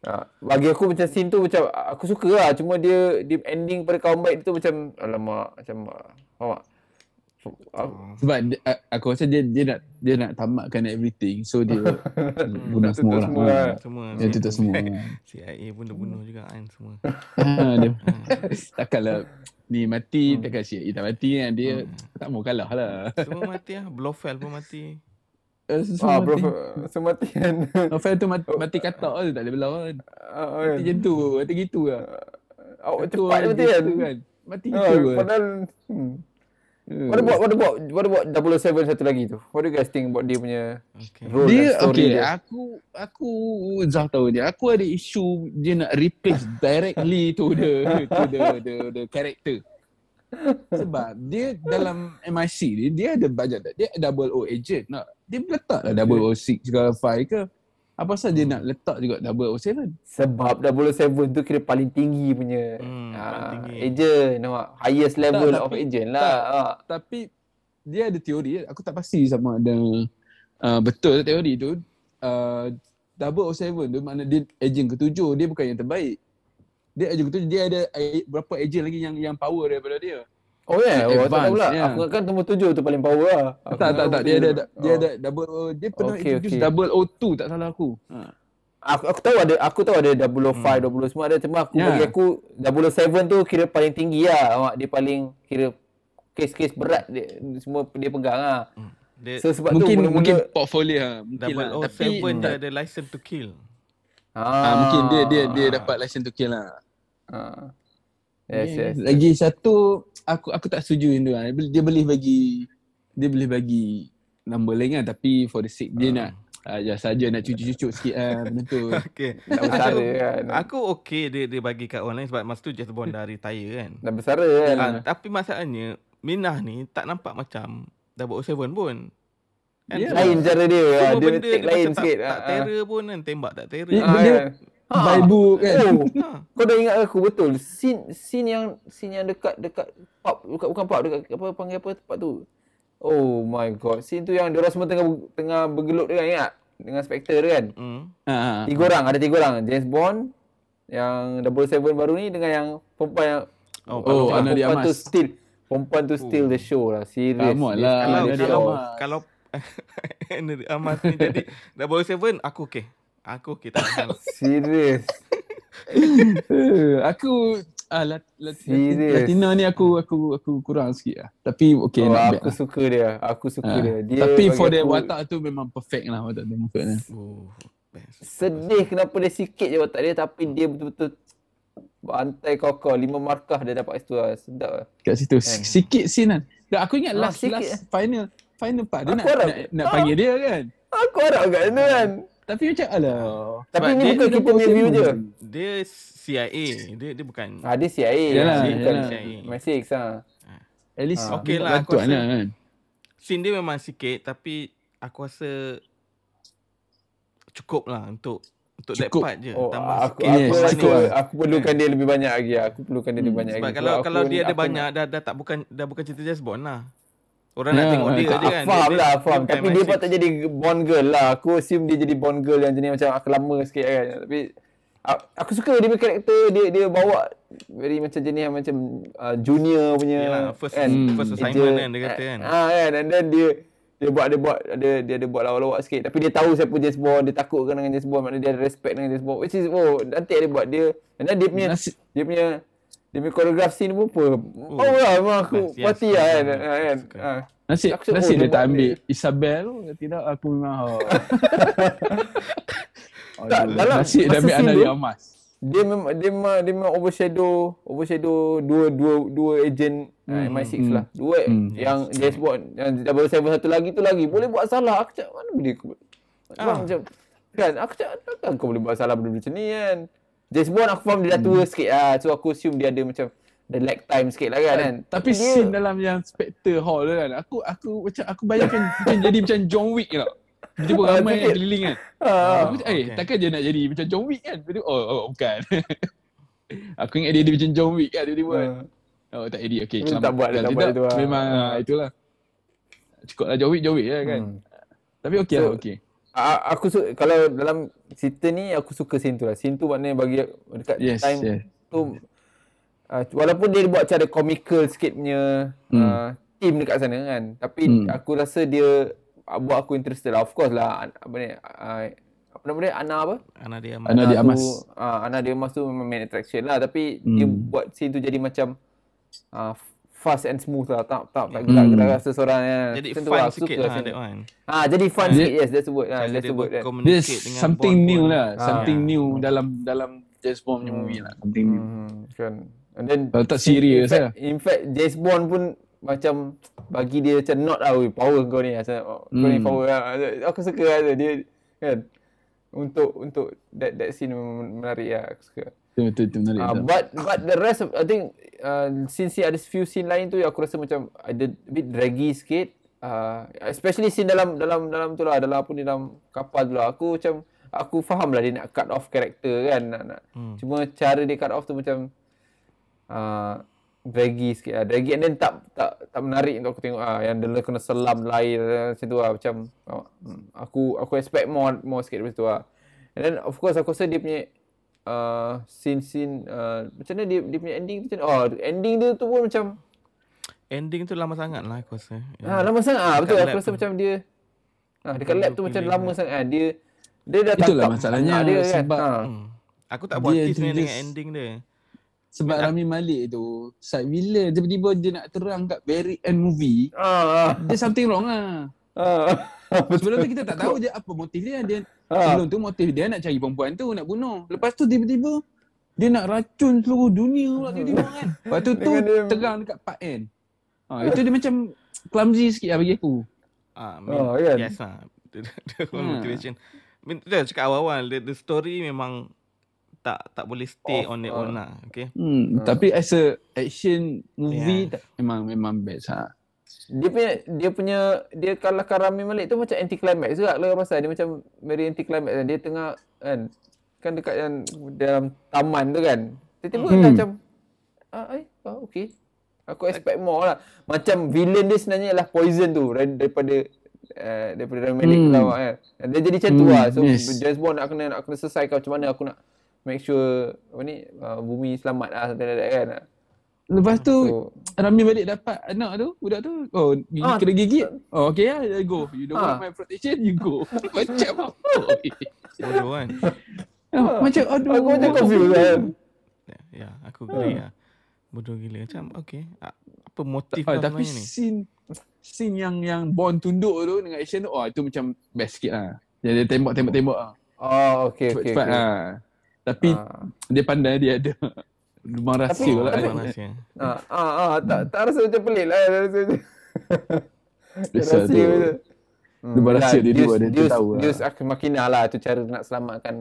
Ah, bagi aku macam scene tu macam aku suka lah. Cuma dia dia ending pada dia tu macam alamak macam ah, faham tak? Ah, Sebab dia, aku rasa dia dia nak dia nak tamatkan everything. So dia guna Nak semua orang. semua Ha. lah. Semua. Dia tutup semua. CIA pun dah bunuh juga kan semua. ha, dia, takkanlah ni mati, takkan CIA tak mati kan. Dia tak mau kalah lah. Semua mati lah. Blofeld pun mati. Eh, Ah, Semua bro, mati. sematian. Novel tu mati, mati katak tu tak boleh belah kan. Ah, Mati kan. macam tu, mati gitu lah. Awak Satu cepat mati kan. gitu Mati Ah, gitu kan. padahal hmm. What about what about what about 007 satu lagi tu? What do you guys think about dia punya Okay. role Dia dan story okay, dia? aku aku Zah tahu dia. Aku ada isu dia nak replace directly to the to the the the character. Sebab dia dalam MI6 ni dia ada bajet dia double O agent nak dia letak lah double O six ke five ke apa pasal dia nak letak juga double O seven Sebab 007 tu kira paling tinggi punya Hmm, ah, paling tinggi. agent nampak highest level Tak, of tapi- agent lah. tak. Ah. tapi dia ada teori aku tak pasti sama ada uh, betul teori tu uh, double O seven tu makna dia agent ketujuh dia bukan yang terbaik dia agent ketujuh dia ada berapa agent lagi yang yang power daripada dia Oh ya, yeah. oh, tak tahu Advance, pula. ya. Aku kan nombor tujuh tu paling power lah. Aku tak tak tak dia ada dia Oh. ada double O dia pernah Okay, introduce okay. double O two tak salah aku ha. Aku, aku tahu ada aku tahu ada 005, hmm. 20 semua ada cuma aku Ya. bagi aku 007 tu kira paling tinggi lah. Dia paling kira kes-kes berat dia semua dia pegang lah. Hmm. Dia So sebab mungkin tu mula-mula mungkin portfolio ha. mungkin double lah O tapi seven dia ada license to kill. ha, mungkin dia dia dia dapat license to kill lah Ah. Yes, Yeah, yes. Lagi satu aku aku tak setuju yang tu lah. Dia boleh bagi dia boleh bagi number lain kan tapi for the sake dia nak uh, ya saja nak cucuk-cucuk sikit ah benda tu. Okay. Dah bersara kan. Aku okay dia dia bagi kat orang lain sebab masa tu James Bond dah retire kan. Dah bersara kan. Ah, tapi masalahnya Minah ni tak nampak macam 007 pun. Kan? Ya. Lain cara dia. Semua ah, Dia benda take dia lain macam sikit. tak, tak ah, terror pun kan tembak tak terror. Dia- ah. dia- Kan. By book kan. Oh, Ha. kau dah ingat aku betul. Scene scene yang scene yang dekat dekat pub bukan bukan pub dekat apa panggil apa tempat tu. Oh my god. Scene tu yang dia semua tengah tengah bergelut dia kan ingat? Dengan Spectre dia kan. Hmm. Ha. Tiga orang, ada tiga orang. James Bond yang 007 baru ni dengan yang perempuan yang Oh, Oh, perempuan Ana de tu still perempuan tu still the show lah. Serius. Dia lah, Kalau the Ana de show. kalau kalau Ana de Armas ni jadi 007 aku okay. Aku okay tak ada. Serius. Aku ah lat, lat, Serious. Latina ni aku aku aku kurang sikit lah. Tapi okay oh, nak aku suka dia. Aku suka Ha. dia. dia. Tapi for the aku watak tu memang perfect lah watak tu maksudnya. Oh, best. Sedih kenapa dia sikit je watak dia tapi dia betul-betul bantai kokoh. Lima markah dia dapat situ lah. Sedap lah. Kat situ Kan. sikit scene kan. Dan aku ingat Ah, last sikit. last final final part dia Aku nak, harap- nak, nak panggil dia kan. Aku harap kat sana kan. Tapi macam alah. Tapi ni bukan kita punya view je. Dia CIA. Dia dia bukan. Ah, dia CIA. Yalah, dia bukan yalah. CIA. MI6 lah. At least Ah. Okey dia lah, aku rasa- kan. Scene dia memang sikit tapi aku rasa cukup lah untuk untuk that Cukup. part je. Oh, Tambah aku, sikit. aku, Yes, aku, lah. aku perlukan dia lebih banyak lagi. Aku perlukan dia lebih Hmm, banyak Sebab lagi. kalau Sebab kalau aku dia ada banyak dah dah tak bukan dah bukan cerita James Bond lah. Orang nak Ya, tengok dia tak- je kan. Faham Dia- lah, dia- faham. dia Tapi dia MI6. patut jadi Bond girl lah. Aku assume dia jadi Bond girl yang jenis macam aku lama sikit kan. Tapi aku suka dia punya karakter. Dia dia bawa very macam jenis yang macam uh, junior punya. Yalah, first kan, first assignment kan dia kata kan. Ah kan. And then dia dia buat dia buat ada dia ada buat lawak-lawak sikit tapi dia tahu siapa James Bond dia takutkan dengan James Bond maknanya dia ada respect dengan James Bond which is oh nanti dia buat dia then dia punya Nasib dia punya dia punya choreograph scene pun apa oh, oh lah memang aku Yes, yes, party lah kan, yes, suka. Ah. Nasib, Aku nasib oh, dia dia tak ambil ni. Isabel tu. Tidak, aku memang... Oh. Tak, dalam nasib dia ambil tu- dia emas. dia memang dia memang dia memang overshadow overshadow dua dua dua agent hmm, MI6 hmm. lah. Dua Hmm. yang James Bond yang 007 satu lagi tu lagi boleh buat salah. Aku cakap mana boleh aku Ah. ah. macam kan aku cakap takkan kau boleh buat salah benda macam ni kan. James Bond aku faham dia dah tua sikit lah. So aku assume dia ada macam the lag time sikit lah kan. kan. Tapi scene dalam yang Spectre Hall tu kan, aku aku macam aku bayangkan macam jadi macam John Wick tau. Jumpa Ah, ramai yang keliling kan. Ah. Aku eh okay. takkan dia nak jadi macam John Wick kan? Tu, oh, oh bukan. aku ingat dia, dia macam John Wick kan tiba-tiba kan. Ah. Oh tak jadi, okay. Dia tak buat, dia tak Kalau buat itu lah. Memang ah, itulah. Cukup lah John Wick, John Wick lah kan. Hmm. Tapi okey So, lah, okey. Aku su- kalau dalam cerita ni aku suka scene tu lah. Scene tu maknanya bagi dekat Yes, time yes. tu uh, walaupun dia buat cara comical sikit punya Hmm. uh, team dekat sana kan. Tapi Hmm. aku rasa dia uh, buat aku interested lah. Of course lah an- apa ni uh, apa nama dia? Ana apa? Anak dia Anak dia tu, Amas. Uh, Ana dia Amas tu memang main attraction lah tapi dia Hmm. buat scene tu jadi macam uh, fast and smooth lah. Tak tak tak Hmm. gerak-gerak rasa seorang kan. Jadi fun lah, sikit lah scene that one. Ah jadi fun Dia- sikit. Yes, that's the word. Ah, that's the word. kan. There's bercommunicate dengan something new lah. Ah. Something new dalam dalam James Bond punya Hmm. movie lah. Something new. Hmm, kan. And then Kalau tak fact, lah. In fact James Bond pun macam bagi dia macam not lah "Oi, power kau ni macam oh, kau ni power lah. Aku suka lah dia kan untuk untuk that that scene menarik lah aku suka. Betul betul, betul menarik. Uh, but but the rest of, I think uh, scene scene ada few scene lain tu yang aku rasa macam ada a bit draggy sikit. Uh, especially scene dalam dalam dalam tu lah dalam apa ni dalam kapal tu lah aku macam aku faham lah dia nak cut off character kan nak, nak. Hmm. Cuma cara dia cut off tu macam uh, draggy sikit lah. Draggy and then tak tak tak menarik untuk aku tengok ah yang dia kena selam lain macam tu lah macam oh, hmm, aku aku expect more more sikit daripada tu lah. And then of course aku rasa dia punya uh, scene-scene uh, macam mana dia dia punya ending tu macam mana? Oh ending dia tu pun macam Ending tu lama sangat lah aku rasa. ah lama sangat ah betul aku rasa tu. macam dia ah dekat lab tu macam lama dia. sangat ah. dia dia dah Itulah tangkap masalahnya anak dia kan. sebab- Ah. Hmm. Aku tak buat hati sebenarnya dengan ending dia. Sebab Rami Malik tu, saat bila tiba-tiba dia nak terang kat very end movie, Ah, dia something wrong lah. ah. Sebelum tu kita tak tahu dia apa motif dia. Dia Ah. sebelum tu motif dia nak cari perempuan tu nak bunuh. Lepas tu tiba-tiba dia nak racun seluruh dunia pula tiba-tiba kan. Lepas tu tu dia- terang dekat part end. Ha, itu dia macam clumsy sikit lah bagi aku. Ah, Oh, oh, kan? Yes lah. Dia, dia Hmm. motivation. I mean, Dia cakap awal-awal, the, the story memang tak tak boleh stay Off, on their ah. own lah. Okay. Hmm, Hmm. tapi as a action movie Yeah. tak, memang memang best ha. Dia punya dia punya dia kalahkan Rami Malik tu macam anti climax juga lah pasal dia macam very anti climax dia tengah kan kan dekat yang dalam taman tu kan. Tiba-tiba Hmm. macam ah eh ah, okay. Aku expect more lah. Macam villain dia sebenarnya ialah poison tu daripada uh, daripada Rami Malik Hmm. tu lah kan dia jadi macam tu Hmm, lah so yes. James Bond nak kena nak kena selesaikan macam mana aku nak make sure apa ni uh, bumi selamat lah like that kan Lepas tu so Rami balik dapat anak tu, budak tu. Oh, gigi Ah. kena gigit. Oh, okay lah, go. You don't Ah. want my protection, you go. macam apa? Bodoh kan. Ah, macam aduh. aku macam confused kan Ya, ya aku agree lah. Bodoh gila. Macam okay. Ah, Apa motif Ah, kau tapi ni? scene scene yang yang Bond tunduk tu dengan action tu, oh itu macam best sikit lah. Dia, dia tembak tembak tembak ah. oh okay okay, Cepat-cepat okay. ah. Tapi Ah. dia pandai dia ada rumah rahsia Tapi- lah. tapi- kan. Rahsia. Ah, ah, ah, tak, tak rasa macam pelik lah. Rasa macam... Biasa tu. Dia berasa dia dua, dia- dia tahu dia, lah. akan makin lah tu cara nak selamatkan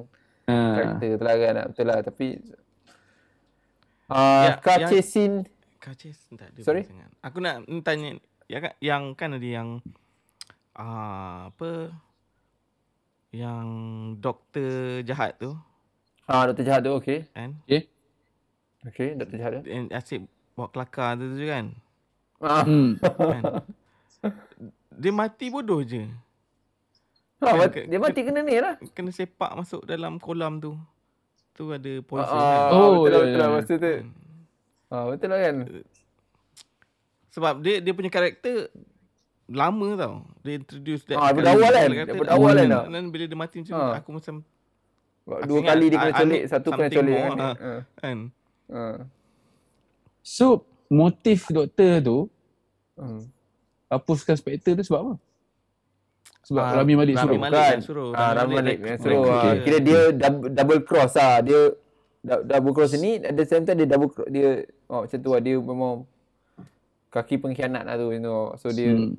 Ha. karakter tu lah kan betul lah tapi uh, Ya, chase scene Kacis tak ada Sorry? sangat. Aku nak tanya yang kan, yang kan ada yang ah apa yang doktor jahat tu ah Dr. Jahat tu okey kan Okay. Okey Dr. Jahat tu yang asyik bawa kelakar tu, tu kan? Ah. Hmm. kan? Dia mati bodoh je. Ha, kan, mati, ke- dia mati kena ni lah. Kena sepak masuk dalam kolam tu. Tu ada poison ah, kan? Oh, betul lah ya, betul lah. ya. masa tu. Ah betul lah kan? Sebab dia dia punya karakter lama tau. Dia introduce that Ah, daripada kali- awal kan? Daripada awal kan? Hmm. dan bila dia mati macam Ah. aku macam dua ingat kali dia kena colik satu kena colik kan ah So, motif doktor tu hmm. hapuskan spektor tu sebab apa? Sebab Ah, Rami Malik Rami suruh. Malik Bukan. yang suruh. Ah, Rami Rami Malik Malik yang suruh. recruit ah. dia. Kira dia double, double cross lah. Dia dou- double cross ni at the same time dia double cro- dia oh macam tu lah. Dia memang kaki pengkhianat lah tu. You know. So dia Hmm.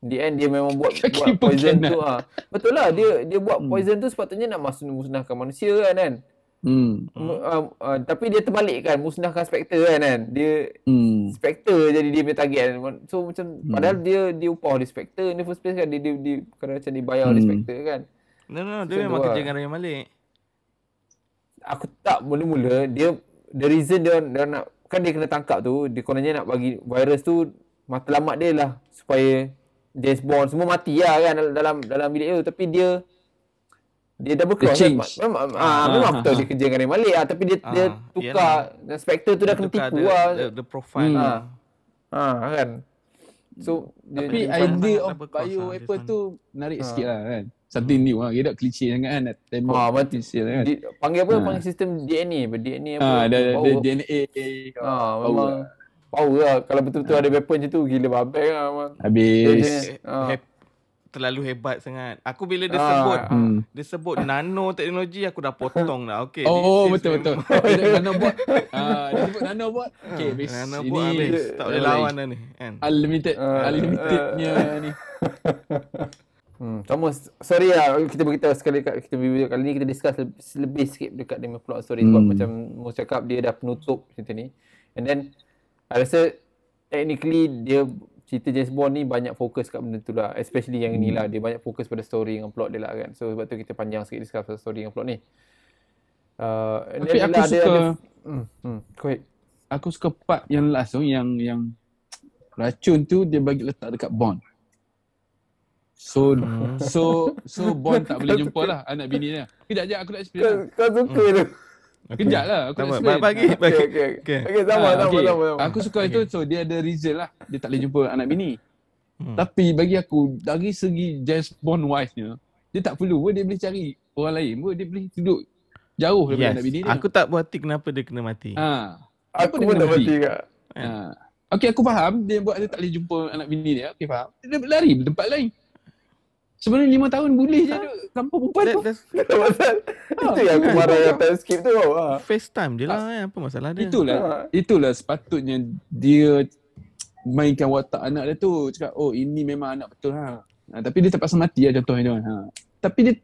the end dia memang buat Kaki buat poison pengkhianat. tu ah. Betul lah dia dia buat Hmm. poison tu sepatutnya nak mas- musnahkan manusia kan kan. Hmm. Hmm. Uh, uh, tapi dia terbalik kan musnahkan Spectre kan kan. Dia Hmm. Spectre jadi dia punya target kan. So macam padahal dia dia upah oleh Spectre in the first place kan dia dia, dia kena macam dibayar oleh Hmm. Spectre kan. No, no, no. Dia memang kerja lah. dengan Rami Malik. aku tak mula-mula dia the reason dia, dia nak kan dia kena tangkap tu dia kononnya nak bagi virus tu matlamat dia lah supaya James Bond semua mati lah kan dalam dalam, dalam bilik tu tapi dia dia double Dia cross change. kan. memang ah, Ah, memang aku tahu ah. dia kerja dengan Remy Malik ah tapi dia dia Ah, tukar dan Spectre tu dah kena tipu the, lah The, the profile. Hmm. lah. ah kan so dia, Tapi dia, idea of bio apa this tu menarik Ha. sikit lah kan. Something new lah. Dia tak klise sangat kan. Ah, betul. klise lah kan. dia, panggil apa Ah. panggil sistem DNA apa DNA apa Ha, ada ada Power. DNA. ah power memang lah. power lah kalau betul-betul ada weapon macam tu gila babeng lah Dia Habis. Eh, hep- terlalu hebat sangat. Aku bila dia Ah. sebut Hmm. dia sebut nano teknologi aku dah potong dah. Okay. Oh betul betul. memang- Dia nanobot. Ah, dia sebut nanobot. Okay, habis. Nanobot Ini habis. Tak boleh lawan dah ni. Kan? Unlimited, Ah, unlimitednya ni. Hmm, sama sorry lah kita beritahu sekali kat kita video kali ni kita discuss lebih, lebih sikit dekat punya plot story sebab Hmm. macam Mus cakap dia dah penutup cerita ni. And then I rasa technically dia cerita James Bond ni banyak fokus kat benda tu lah. Especially yang ni lah. Dia banyak fokus pada story dengan plot dia lah kan. So sebab tu kita panjang sikit discuss pasal story dengan plot ni. Uh, Tapi aku bila ada, suka ada, hmm, hmm, go ahead. aku suka part yang last tu yang yang racun tu dia bagi letak dekat Bond. So so so Bond tak boleh jumpa lah anak bini dia. Kejap je aku nak explain Kau, lah. kau suka tu. Kejap lah aku nak explain. bagi Okay, bagi. okay, Okay. okay. sama, sama, okay. sama, sama. Aku suka itu so dia ada reason lah dia tak boleh jumpa anak bini. Hmm. Tapi bagi aku dari segi James Bond wife-nya dia tak perlu pun dia boleh cari orang lain pun dia boleh duduk jauh daripada Yes. anak bini dia. Aku tak puas hati kenapa dia kena mati. ha. Aku pun tak mati? mati kak. Ha. Okay aku faham dia buat dia tak boleh jumpa anak bini dia. Okay faham. Dia lari tempat lain. Sebenarnya lima tahun boleh je duduk kampung perempuan That, tu. that's pasal. Itu yang aku marah yang time skip tu. Ha. FaceTime je lah kan. Apa masalah dia? Itulah itulah sepatutnya dia mainkan watak anak dia tu cakap oh ini memang anak betul ha. ha tapi dia terpaksa mati lah contohnya kan. Ha. Tapi dia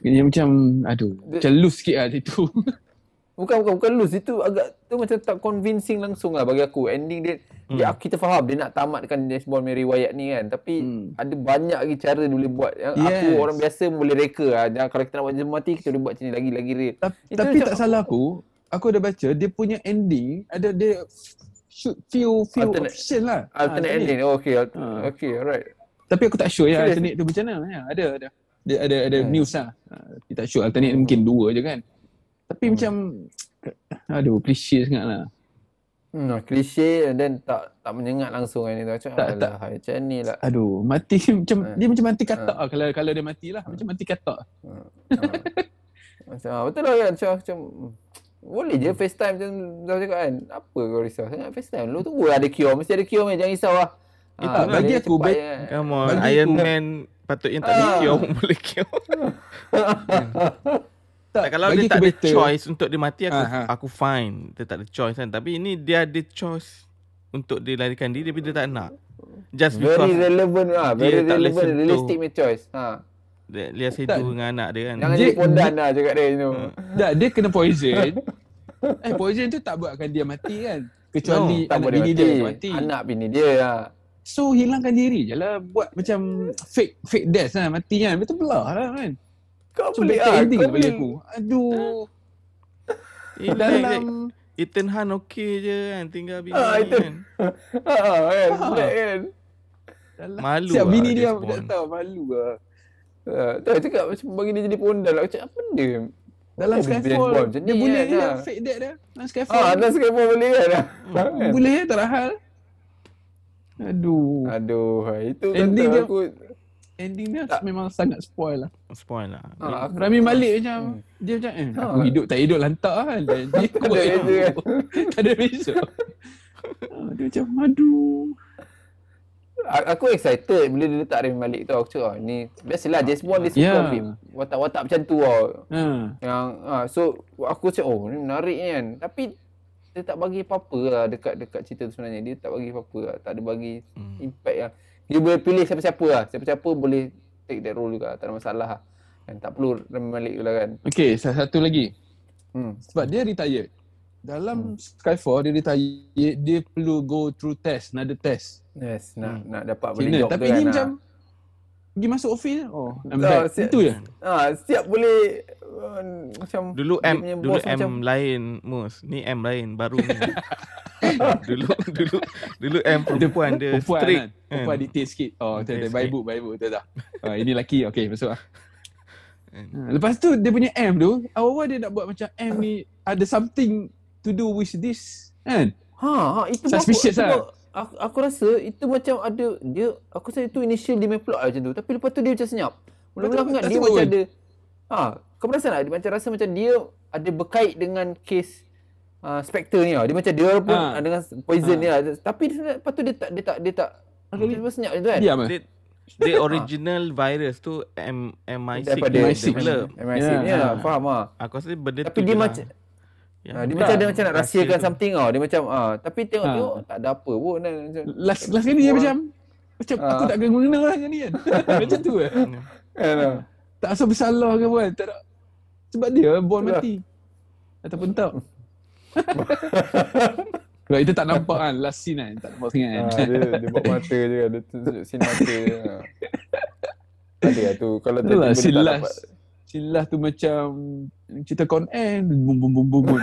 dia macam aduh Dia- macam loose sikit lah dia tu. Bukan bukan bukan loose itu agak tu macam tak convincing langsung lah bagi aku. Ending dia, Hmm. dia kita faham dia nak tamatkan James Bond punya riwayat ni kan. Tapi Hmm. ada banyak lagi cara dia boleh buat. Yang Yes. aku orang biasa boleh reka lah. Jangan kalau kita nak buat jemah mati kita boleh buat macam ni lagi lagi real. tapi, Itu tapi macam tak salah aku, aku dah baca dia punya ending ada dia shoot few few Alternate- option lah. Ha, Alternate alternate. ending. Oh, okay. Ha. Okay, alright. Tapi aku tak sure ya alternate tu macam mana. Ya, ada ada. Dia ada ada Hmm. news lah. Ha, Kita tak sure alternate mungkin dua je kan. Tapi Hmm. macam aduh klise sangat lah. Hmm, klise and then tak tak menyengat langsung kan ni. Macam Tak- alah, macam ni lah. Aduh, mati macam Ha. dia macam mati katak Ha. lah kalau kalau dia mati lah. Macam mati katak. Ha. macam ah, betul lah kan macam, macam boleh je FaceTime macam dah cakap kan. Apa kau risau sangat FaceTime. Lu tunggu ada cure. Mesti ada cure jangan risau lah. Eh, tak, bagi aku, je kan. Come on. Bagi Iron aku- Man patutnya tak boleh Ah. cure boleh cure. Tak, Tak, kalau dia tak ada better. choice untuk dia mati aku Ah, ah. aku fine. Dia tak ada choice kan. Tapi ini dia ada choice untuk dia larikan diri tapi dia tak nak. Just Very because relevant ah, dia very relevant, realistic punya choice. Ha. dia, dia sedu dengan anak dia kan. Jangan Dia- jadi pondan lah cakap dia tu. Tak, dia kena poison. eh, poison tu tak buatkan dia mati kan. Kecuali tak anak bini mati. dia yang mati. Anak bini dia lah. So hilangkan diri je lah. Buat macam fake fake death lah. Mati kan. Betul belah lah kan. Kau So boleh ah, ending kau bagi boleh. aku. Aduh. Eh, Dalam Ethan Han okey je kan tinggal bini Ah, Ethan. kan. Ha kan, Ah. black kan. dalam Malu Siap lah bini dia James tak tahu malu lah. Uh, tak cakap macam bagi dia jadi pondan lah. Macam apa dia? Dalam Oh, Skyfall Bond dia boleh kan, je ah. fake death dia. Dalam Skyfall. Ah, sekali pun boleh kan? Boleh je tak ada hal. Aduh. Aduh, itu Ending kata dia- aku Ending dia Tak. memang sangat spoil lah. Spoil lah. Ah, aku- Rami Malik macam dia macam eh Ha. aku hidup tak hidup lantak kan. Dan dia Tak ada kan? Tak ada beza. Ah, dia macam aduh. A- aku excited bila dia letak Rami Malik tu. Aku cakap, oh, ni biasalah James Bond dia suka Ya. yeah. watak-watak macam tu tau. Ha. Yang ah, so aku cakap oh ni menarik kan. Tapi dia tak bagi apa-apa lah dekat dekat cerita tu sebenarnya. Dia tak bagi apa-apa lah. Tak ada bagi Hmm. impact yang dia boleh pilih siapa-siapa lah. Siapa-siapa boleh take that role juga. Tak ada masalah lah. Kan tak perlu Rami Malik tu lah kan. Okay, satu lagi. Hmm. Sebab dia retired. Dalam Skyfall dia retired, dia perlu go through test, another test. Yes, nak Hmm. nak dapat Cina. job Tapi kan. ni ah. macam pergi masuk office, oh, I'm Tak, back. siap- Itu je. Ah, setiap boleh uh, macam Dulu M dulu M macam lain mus. Ni M lain baru ni. dulu dulu dulu M perempuan dia Perempuan strict. kan. Perempuan dictate sikit. Oh, betul Dictate betul. Baik bu, baik bu. Betul tak? Ah, ini lelaki. Okay, masuk lah. Hmm. Ha, Lepas tu dia punya M tu, awal-awal dia nak buat macam M ni ada something to do with this. Kan? ha, ha itu Suspicious lah. Aku, aku, rasa itu macam ada dia aku rasa itu initial dia main plot lah macam tu tapi lepas tu dia macam senyap. Mula-mula aku ingat dia macam pun. ada ha kau perasan tak dia macam rasa macam dia ada berkait dengan kes uh, Spectre ni lah. Dia macam dia walaupun Ha. ha. dengan poison Ha. ni lah. Tapi lepas tu dia tak dia tak dia tak dia terus senyap macam tu kan. Diam lah. Dia, dia original virus tu M MI6 Daripada dia MI6. develop. MI6 Ya, ni ha. lah. Faham lah. Aku rasa benda Tapi tu dia je macam Ha, Ya. dia Tak. macam dia macam nak Rahsia rahsiakan something tau. Dia macam ah tapi tengok-tengok Ha. tak ada apa pun kan. Macam, Last, last kali dia macam macam Ah. aku tak kena guna lah ni kan. macam tu lah. kan, ah. Tak rasa bersalah ke apa kan. Tak nak. Sebab dia Itulah. mati. Ataupun tak. Sebab itu tak nampak kan last scene kan. Tak nampak sangat kan. Ah, dia dia buat mata je kan. Dia tunjuk sin mata je. Ha. Ada lah tu kalau tiba-tiba dia scene tak dapat. Last tu macam cerita Con Air. Bum bum bum bum bum.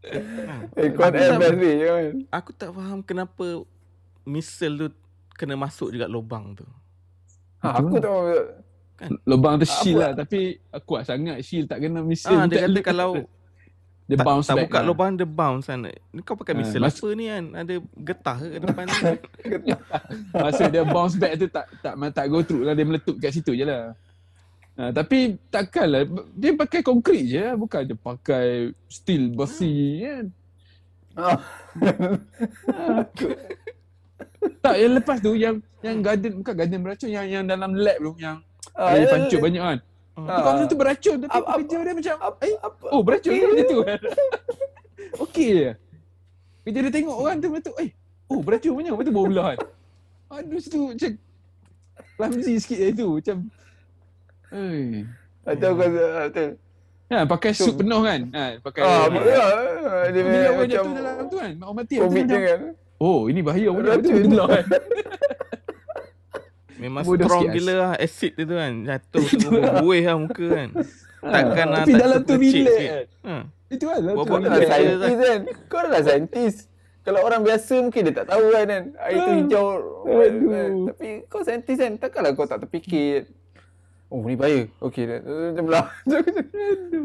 Eh air tak- best ni kan. Aku tak faham kenapa misal tu kena masuk juga lubang tu. Ha, aku tak faham. Lubang tu shield lah. Tapi kuat sangat shield tak kena missile. Ah, dia Tak- kata kalau dia tak, bounce tak back. buka lah. lubang dia bounce kan. Kau pakai Ah, misal mas- apa ni kan? Ada getah ke kat depan ni? Maksud dia bounce back tu tak tak tak go through lah dia meletup kat situ je lah. Ha, tapi takkanlah dia pakai konkrit je lah. bukan dia pakai steel besi kan. Tak yang lepas tu yang yang garden bukan garden beracun yang yang dalam lab tu yang Ah, dia ya, pancut ya. banyak kan. Ah. Kau tu beracun tapi Apa- kerja dia macam Apa, eh apa, oh beracun okay. je. macam tu kan. Okey je. Kerja dia tengok orang tu meletup eh oh beracun banyak lepas tu bawa belah kan. Aduh situ macam clumsy sikit je tu macam Eh. Betul aku rasa ah, betul. Ha, pakai Tu- suit penuh kan? Ha, pakai Ah. Ah, Dia Bila orang macam jatuh dalam tu kan, orang mati. tu COVID macam, kan. Oh, ini bahaya. Betul betul kan. Memang Bodoh strong sikit, gila lah acid dia tu kan. Jatuh tu buih lah muka kan. Takkan lah Tapi tak dalam tu sikit. kan. Ha. Itu kan dalam Buat- tu buat Kau dah je. saintis kan. Kau dah saintis. Kalau orang biasa mungkin dia tak tahu kan kan. Air tu Ah. hijau. Aduh. Tapi kau saintis kan. Takkanlah kau tak terfikir. Oh ni bahaya. Okey. dah. Macam belah.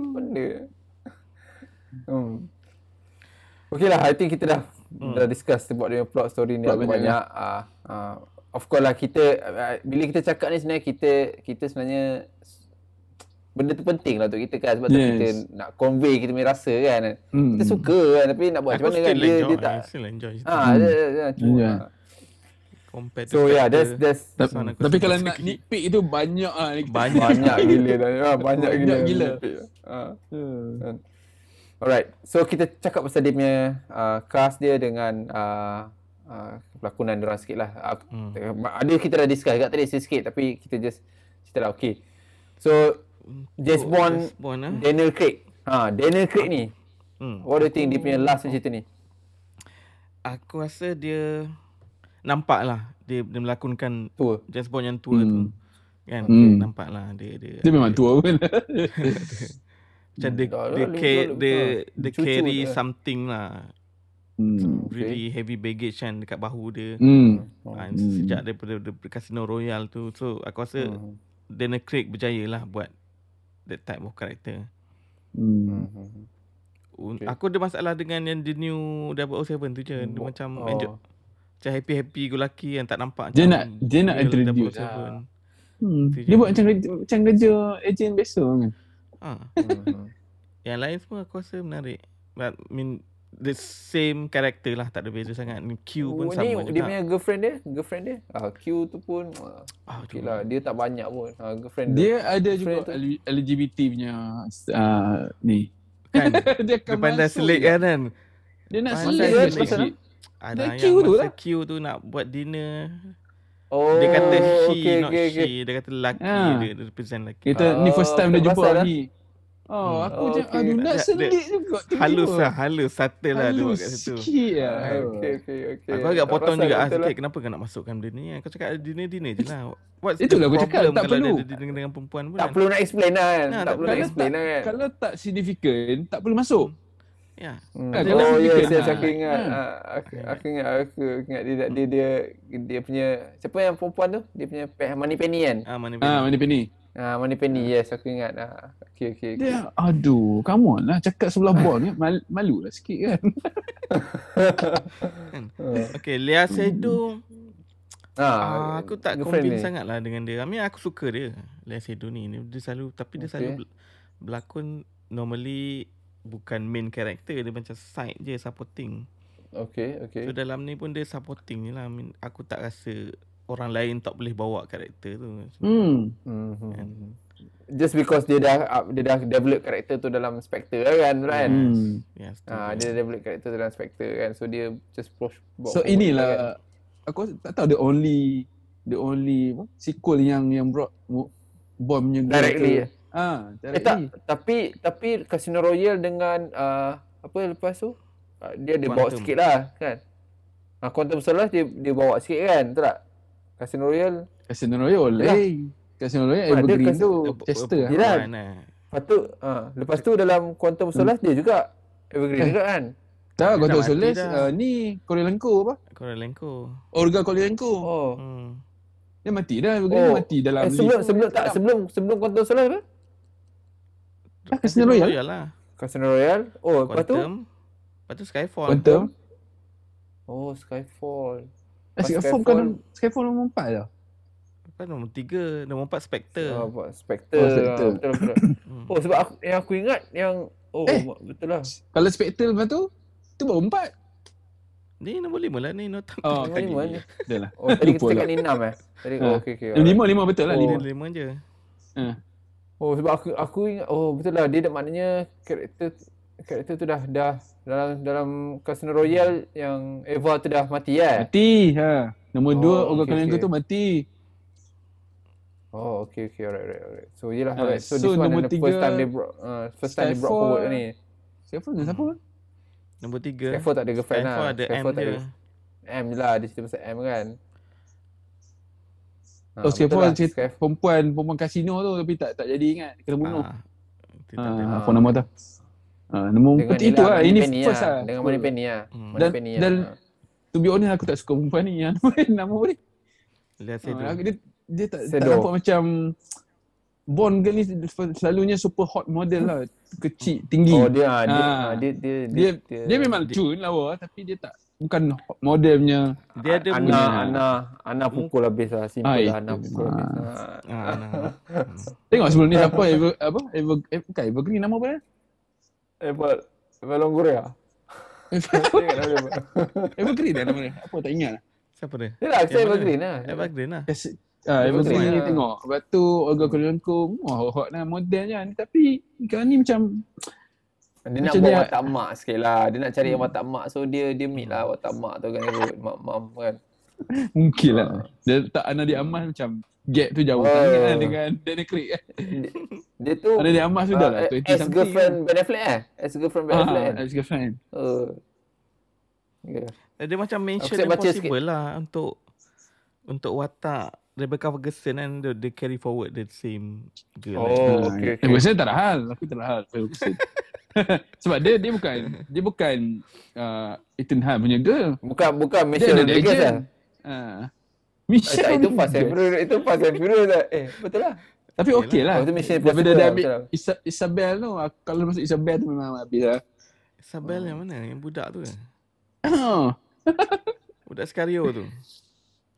Benda. Hmm. Okay lah, I think kita dah Hmm. dah discuss about dia punya plot story ni banyak banyak. Ah, ah, of course lah kita ah, bila kita cakap ni sebenarnya kita kita sebenarnya benda tu penting lah untuk kita kan sebab tu Yes. kita nak convey kita punya rasa kan. Hmm. Kita suka kan tapi nak buat macam mana kan dia enjoy. dia tak Still enjoy. ah Hmm. dia, dia, dia, cuma, Yeah. ah. Compared So yeah, that's that's Tapi suka kalau nak nitpick itu banyak ah. Banyak. banyak gila dah. Ah, banyak gila. Banyak gila. Ah. Hmm. kan. Alright, so kita cakap pasal dia punya uh, cast dia dengan uh, uh, pelakonan diorang sikit lah. Hmm. Ada kita dah discuss kat tadi sikit tapi kita just cerita lah. Okay. So, James oh, Bond, James Bond eh? Daniel Craig. Ha, Daniel Craig ni. Hmm. What do you think dia punya last cerita ni? Aku rasa dia nampak lah dia, dia melakonkan tua. James Bond yang tua hmm. tu. Kan? Hmm. Nampak lah dia, dia. Dia memang tua pun. Macam dia, dia, dia, dia, dia carry dia. something lah. Hmm. Really okay. heavy baggage kan dekat bahu dia. Hmm. Ha, sejak hmm. daripada, daripada Casino Royale tu. So aku rasa hmm. Daniel Craig berjaya lah buat that type of character. Hmm. Okay. Aku ada masalah dengan yang the new 007 tu je. Dia oh. macam oh. enjoy. Macam happy-happy go lucky yang tak nampak. Dia nak dia nak introduce. Hmm. Dia buat macam macam kerja agent biasa kan. Ha. Hmm. yang lain semua aku rasa menarik. But I mean the same character lah tak ada beza sangat. Q pun oh, sama ni, juga. Dia punya girlfriend dia, girlfriend dia. Ah Q tu pun ah okay lah, dia tak banyak pun. Ah girlfriend dia. Dia ada juga tu. LGBT punya uh, ni. Kan? dia, dia pandai selit kan kan. Dia nak selit kan pasal ada yang Q tu lah. Q tu nak buat dinner. Oh, dia kata she, okay, not okay, she. Okay. Dia kata lelaki, ha. dia, dia represent lelaki. Kita oh, ni first time dia jumpa ni. Oh, hmm. aku oh, je okay. aduh nak selit juga tu. Halus lah, halus subtle lah dia buat kat situ. Sikit lah. Okay, okay, okay. Aku agak potong juga ah, sikit. Lah. Kenapa kau nak masukkan benda ni? Aku cakap dinner-dinner je lah. What's Itulah aku cakap, tak perlu. Dia dinner dengan perempuan pun Tak perlu nak explain lah kan. Nah, tak, perlu nak explain lah kan. Kalau tak significant, tak perlu masuk. Ya. Hmm. Kan, oh, ya, yes, yes, aku ingat. Ha. Aku, aku ingat, aku ingat dia, dia, dia, dia, punya, siapa yang perempuan tu? Dia punya money penny kan? Ah, money penny. Ah, money penny. Ah, Money Penny, yes aku ingat. Ah, okay, okay, okay. Dia, aduh, come on lah. Cakap sebelah bon ni, mal, malu lah sikit kan. okay, Lea Seydoux. Ah, ah, aku tak convince sangat lah dengan dia. I mean, aku suka dia. Lea Seydoux ni. Dia selalu, tapi dia okay. selalu berlakon normally bukan main character. Dia macam side je, supporting. Okay, okay. So dalam ni pun dia supporting je lah. I mean, aku tak rasa orang lain tak boleh bawa karakter tu. Hmm. hmm. Just because dia dah dia dah develop karakter tu dalam Spectre kan, kan? Hmm. Yes. Ah, dia develop karakter dalam Spectre kan. So dia just push So inilah kan. aku tak tahu the only the only apa, sequel yang yang brought bomb punya directly. Ah, directly. Eh, tak, tapi tapi Casino Royale dengan uh, apa lepas tu? Uh, dia dia bawa sikit lah kan. Ah, Quantum Solace dia dia bawa sikit kan, betul tak? Casino Royale. Casino Royale. Ya. Hey. Casino Royale ha, Evergreen tu Chester lah. Yelah. Lepas tu, ha, lepas tu dalam Quantum Solace hmm. dia juga Evergreen eh. juga kan? Tak, Quantum Solace uh, ni Korilenko apa? Korilenko. Orga Korilenko. Oh. Hmm. Dia mati dah, Evergreen oh. mati dalam eh, sebelum sebelum tak sebelum sebelum Quantum Solace apa? Ah, Casino Royale. Royale lah. Casino Royale. Oh, lepas tu? Lepas tu Skyfall. Quantum. Oh, Skyfall. Eh, Skyfall bukan Skyfall nombor 4 dah. Bukan nombor 3, nombor 4 Spectre. Oh, Spectre. Oh, Spectre. Betul, betul. Hmm. oh, sebab aku, yang aku ingat yang oh eh, betul lah. Kalau Spectre lepas tu, tu baru 4. Ni nombor 5 lah ni. Nombor oh, 5 ni. Dah lah. Oh, tadi kita cakap ni 6 eh. Tadi, oh, okay, okay. 5, 5 betul lah. 5 oh. je. Uh. Oh, sebab aku aku ingat, oh betul lah. Dia dah maknanya karakter karakter tu dah dah dalam dalam Casino Royale yang Eva tu dah mati kan? Mati. Ha. Nombor 2 oh, Olga okay, okay. tu mati. Oh, okay, okay, alright, alright, alright. So, yelah, uh, alright. So, so this one the tiga, first time they brought, uh, first time they brought forward ni. Siapa ni? Siapa? Nombor 3. Skyfall tak ada girlfriend lah. Skyfall ada M je. M je lah, dia cerita pasal M kan. Oh, Skyfall lah, cerita perempuan, perempuan kasino tu tapi tak tak jadi ingat. Kena bunuh. Ah, ah, apa nama tu? Ha, nombor dengan itu lah. Ini first lah. Dengan Money Penny lah. Hmm. Dan, Penny dan lah. to be honest aku tak suka perempuan ni. Yang nama apa ni? Lihat ha, dia, dia tak, tak nampak macam Bond girl ni selalunya super hot model lah. Kecil, tinggi. Oh dia, ha. dia, ha. dia, dia, dia, dia, dia, dia memang cun lawa tapi dia tak bukan model punya dia ada Ana punya. Ana Ana pukul hmm. habis lah simple Ay. lah Ana pukul ha. habis ha. Ana. Tengok sebelum ni siapa Ever, apa Ever, Ever, bukan Evergreen nama apa ya Apple Apple Longoria. Evergreen dah nama dia. Apa tak ingat. Siapa dia? Dia lah, saya Evergreen lah. Evergreen lah. Ah, Evergreen ni lah. tengok. Lepas tu Olga Kurylenko, wah hot lah modelnya ni. Tapi kau ni macam Dia nak buat watak mak sikit lah. Dia nak cari yang watak mak. So dia dia meet lah watak mak tu kan. Mak mam kan. Mungkin lah. Dia tak anak dia amas macam gap tu jauh oh. sangat dengan Daniel Craig kan. Dia, dia tu Anak dia amas sudah lah. Uh, as girlfriend kan. Ben Affleck eh? As girlfriend Ben Affleck ah, As girlfriend. Uh. Yeah. Dia macam mention impossible lah untuk untuk watak Rebecca Ferguson kan dia, dia carry forward the same girl. Oh, okay, okay. Ferguson tak ada hal. Aku tak ada hal. Ferguson. Sebab dia dia bukan dia bukan uh, Ethan Hunt punya girl. Bukan bukan Michelle Rodriguez lah. Uh, Michelle eh, itu Fast and Furious itu Fast and Furious lah. Eh betul lah. Tapi okey lah. Oh, itu Mission Daripada dia ambil Isa- Isabel tu, kalau masuk Isabel tu memang habis lah. Isabel oh. yang mana? Yang budak tu kan? Oh. budak Sicario tu.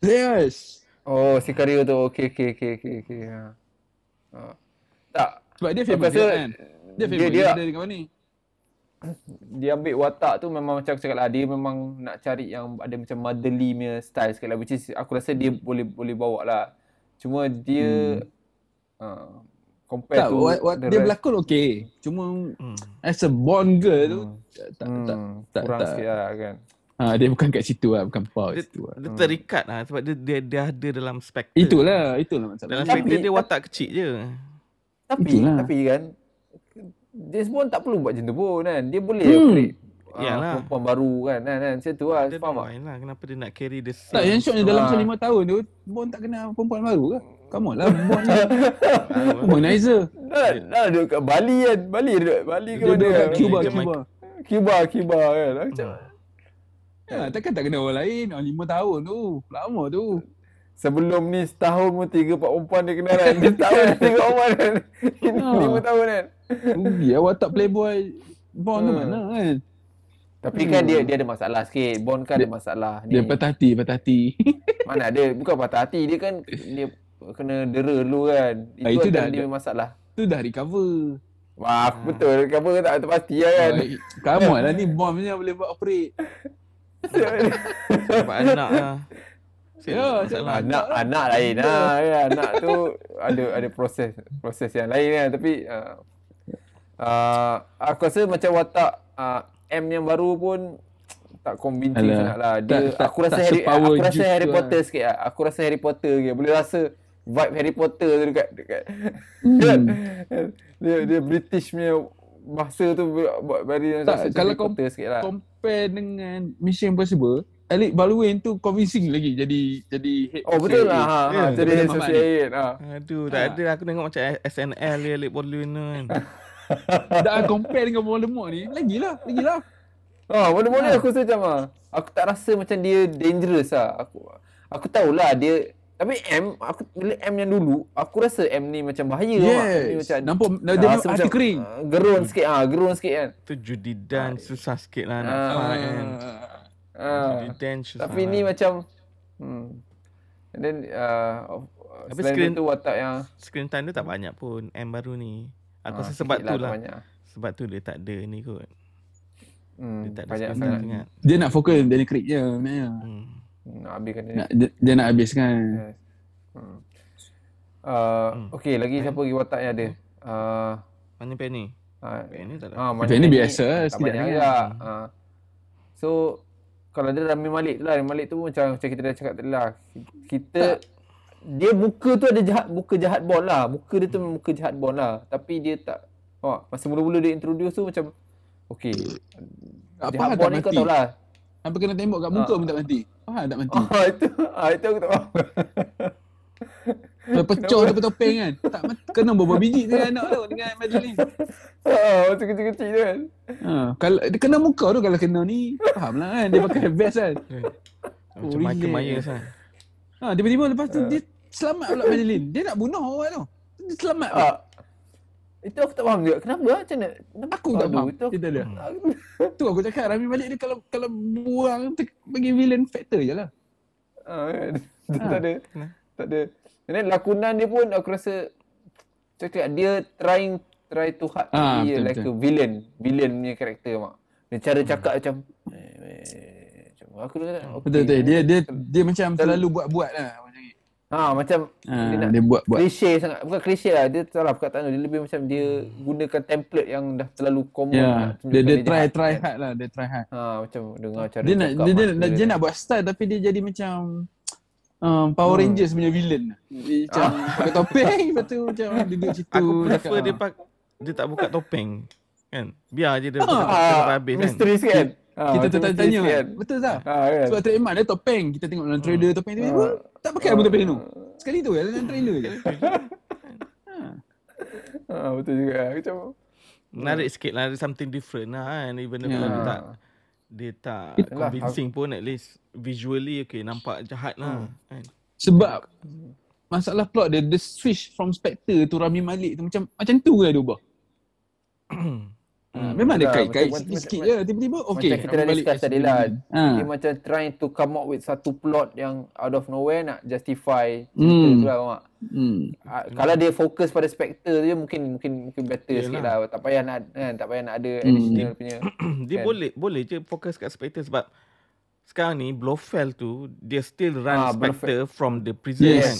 Yes. Oh, Sicario tu. Okey, okey, okey, okey. Okay. Ha. Ha. Tak. Sebab dia famous kan? Dia famous dia, dia, dia dengan mana ni? Dia ambil watak tu memang macam aku cakap lah. Dia memang nak cari yang ada macam motherly punya style sekali lah. Which is aku rasa dia boleh boleh bawa lah. Cuma dia... Hmm. Uh, compare tak, to what, what dia rest. berlakon okey. Cuma hmm. as a Bond girl tu hmm. tak, hmm. tak, tak, kurang tak, sikit lah kan. Ha, dia bukan kat situ lah, bukan power dia, situ lah. Dia terikat lah sebab dia, dia, dia ada dalam spektor. Itulah, itulah masalah. Dalam spektor dia watak kecil je. Tapi, itulah. tapi kan, James Bond tak perlu buat macam tu pun kan. Dia boleh hmm. operate Yalah. Uh, perempuan baru kan kan kan macam tu lah dia faham tak lah. kenapa dia nak carry the same tak yang syoknya dalam masa lima tahun tu Bond tak kenal perempuan baru ke come on lah Bond ni Womanizer dah, dah duduk kat Bali kan Bali duduk Bali ke mana dia Cuba Cuba Cuba Cuba kan macam Ya, takkan tak kenal orang lain. Oh, lima tahun tu. Lama tu. Sebelum ni setahun pun tiga empat perempuan dia kenal kan. Dia setahun tiga perempuan kan. lima tahun kan. Rugi lah watak playboy. Bond tu hmm. mana kan. Tapi kan dia dia ada masalah sikit. Bond kan dia, ada masalah. Dia ni. patah hati, patah hati. Mana ada? Bukan patah hati. Dia kan dia kena dera dulu kan. Itu, ah, itu dah dia masalah. Itu dah recover. Wah, ha. betul. Recover tak, tak pasti lah kan. Kamu lah ni bom ni boleh buat operate. Sebab anak lah. Ya, anak, anak, anak lain lah. Ya, anak tu ada ada proses proses yang lain kan. Tapi uh, uh, aku rasa macam watak uh, M yang baru pun tak convincing Alah. sangat lah. Dia, tak, aku rasa, tak Harry, aku rasa Harry Potter lah. sikit lah. Aku rasa Harry Potter ke. Boleh rasa vibe Harry Potter tu dekat. dekat. Hmm. dia, dia British punya masa tu buat very tak, kalau Harry Potter sikit lah. compare dengan Mission Impossible, Alec Baldwin tu convincing lagi jadi jadi head Oh betul lah ha, ha, jadi head associate ha. Aduh tak ha. ada aku tengok macam SNL dia Alec Baldwin tu kan. Dah compare dengan Voldemort ni, lagilah, lagilah. Ha, Voldemort ha. ni aku rasa macam ah. Aku tak rasa macam dia dangerous lah. Aku aku tahulah dia tapi M, aku bila M yang dulu, aku rasa M ni macam bahaya yes. macam Nampak dia, dia macam hati kering. Uh, gerun sikit ah, ha, gerun sikit kan. Tu judi dan uh, susah sikit lah nak uh, fight kan. Uh, judi dan susah. Tapi lah. ni macam hmm. And then uh, tapi screen tu watak yang screen time dia tak banyak pun M baru ni. Aku rasa sebab tu lah. Sebab tu dia tak ada ni kot. Hmm, dia tak ada sangat. sangat. Dia nak fokus Danny Craig je sebenarnya. Hmm. Nak habiskan dia. Nak, dia, dia nak habiskan. Yes. Hmm. Uh, hmm. Okay, lagi siapa lagi watak yang ada? Uh, Mana Penny? Uh, Penny tak ada. Penny biasa. Tak banyak juga. Uh. So, kalau dia Rami Malik tu lah. Rami Malik tu macam, macam kita dah cakap tadi lah. Kita... Tak dia muka tu ada jahat muka jahat Bond lah. Muka dia tu muka jahat Bond lah. Tapi dia tak oh, masa mula-mula dia introduce tu macam okey. Apa jahat Bond ni kau tahu lah. Apa kena tembak kat muka ha. pun tak mati. Ah tak mati. Oh, itu ah itu aku tak faham. Dia pecah daripada topeng kan. Tak mati. Kena berapa biji dengan anak tu dengan Madeline. Ha, macam kecil-kecil tu kan. Ha, kalau dia kena muka tu kalau kena ni, faham lah kan. Dia pakai vest kan. Macam oh, Michael Myers kan. Ha, tiba-tiba lepas tu dia selamat pula Madeline. Dia nak bunuh orang tu. Dia selamat pula. Uh, itu aku tak faham juga. Kenapa? Macam mana? Aku tak faham. Itu cerita dia. tu aku cakap Rami Malik dia kalau kalau buang bagi villain factor je lah. Uh, ha. tak ada. Tak ada. Dan lakonan dia pun aku rasa cakap dia trying try to hard ha, dia like betul. a villain. Villain punya karakter mak. Dia cara cakap hmm. macam eh, Aku dah okay. Betul betul. Dia dia dia macam selalu buat-buat lah. Ha macam Ah, dia nak dia buat buat. klise sangat. Bukan klise lah. Dia salah perkataan tu. Dia lebih macam dia gunakan template yang dah terlalu common. Ya, lah. dia dia try jahat try kan. hard lah, dia try hard. Ha macam dengar cara Dia nak dia, dia, dia, dia nak buat style tapi dia jadi macam um, Power Hmm. Rangers punya villain. Dia macam pakai topeng lepas tu macam duduk situ Aku prefer dia ah. pak dia tak buka topeng. Kan? Biar je dia Ah, buka topeng sampai habis kan. Misteri sikit. Ha, Kita macam tanya-tanya misteri kan. Betul tak? Ha kan. Sebab trademark dia topeng. Kita tengok dalam trailer topeng tu Ah. tak pakai pun topeng tu. Sekali tu dalam trailer je. Ha betul juga. Macam Menarik sikit lah. Something different lah kan. Even yeah. dia tak dia tak Itulah. convincing pun at least visually okay nampak jahat lah. Kan? Sebab masalah plot dia, the switch from Spectre tu Rami Malik tu macam macam tu lah dia ubah. Ha, memang ada Betul lah, kait-kait sikit-sikit je. Tiba-tiba okay. macam kita dah discuss tadi lah. Ha. dia macam trying to come up with satu plot yang out of nowhere nak justify cerita Hmm. tu lah mak. Hmm. Ah, Kalau dia fokus pada Spectre tu je mungkin mungkin mungkin better Yelah. sikit lah. Tak payah nak kan, tak payah nak ada Hmm. additional punya. dia Kan? boleh boleh je fokus kat Spectre sebab sekarang ni Blofeld tu dia still run Ah, Spectre from the prison Yes. kan.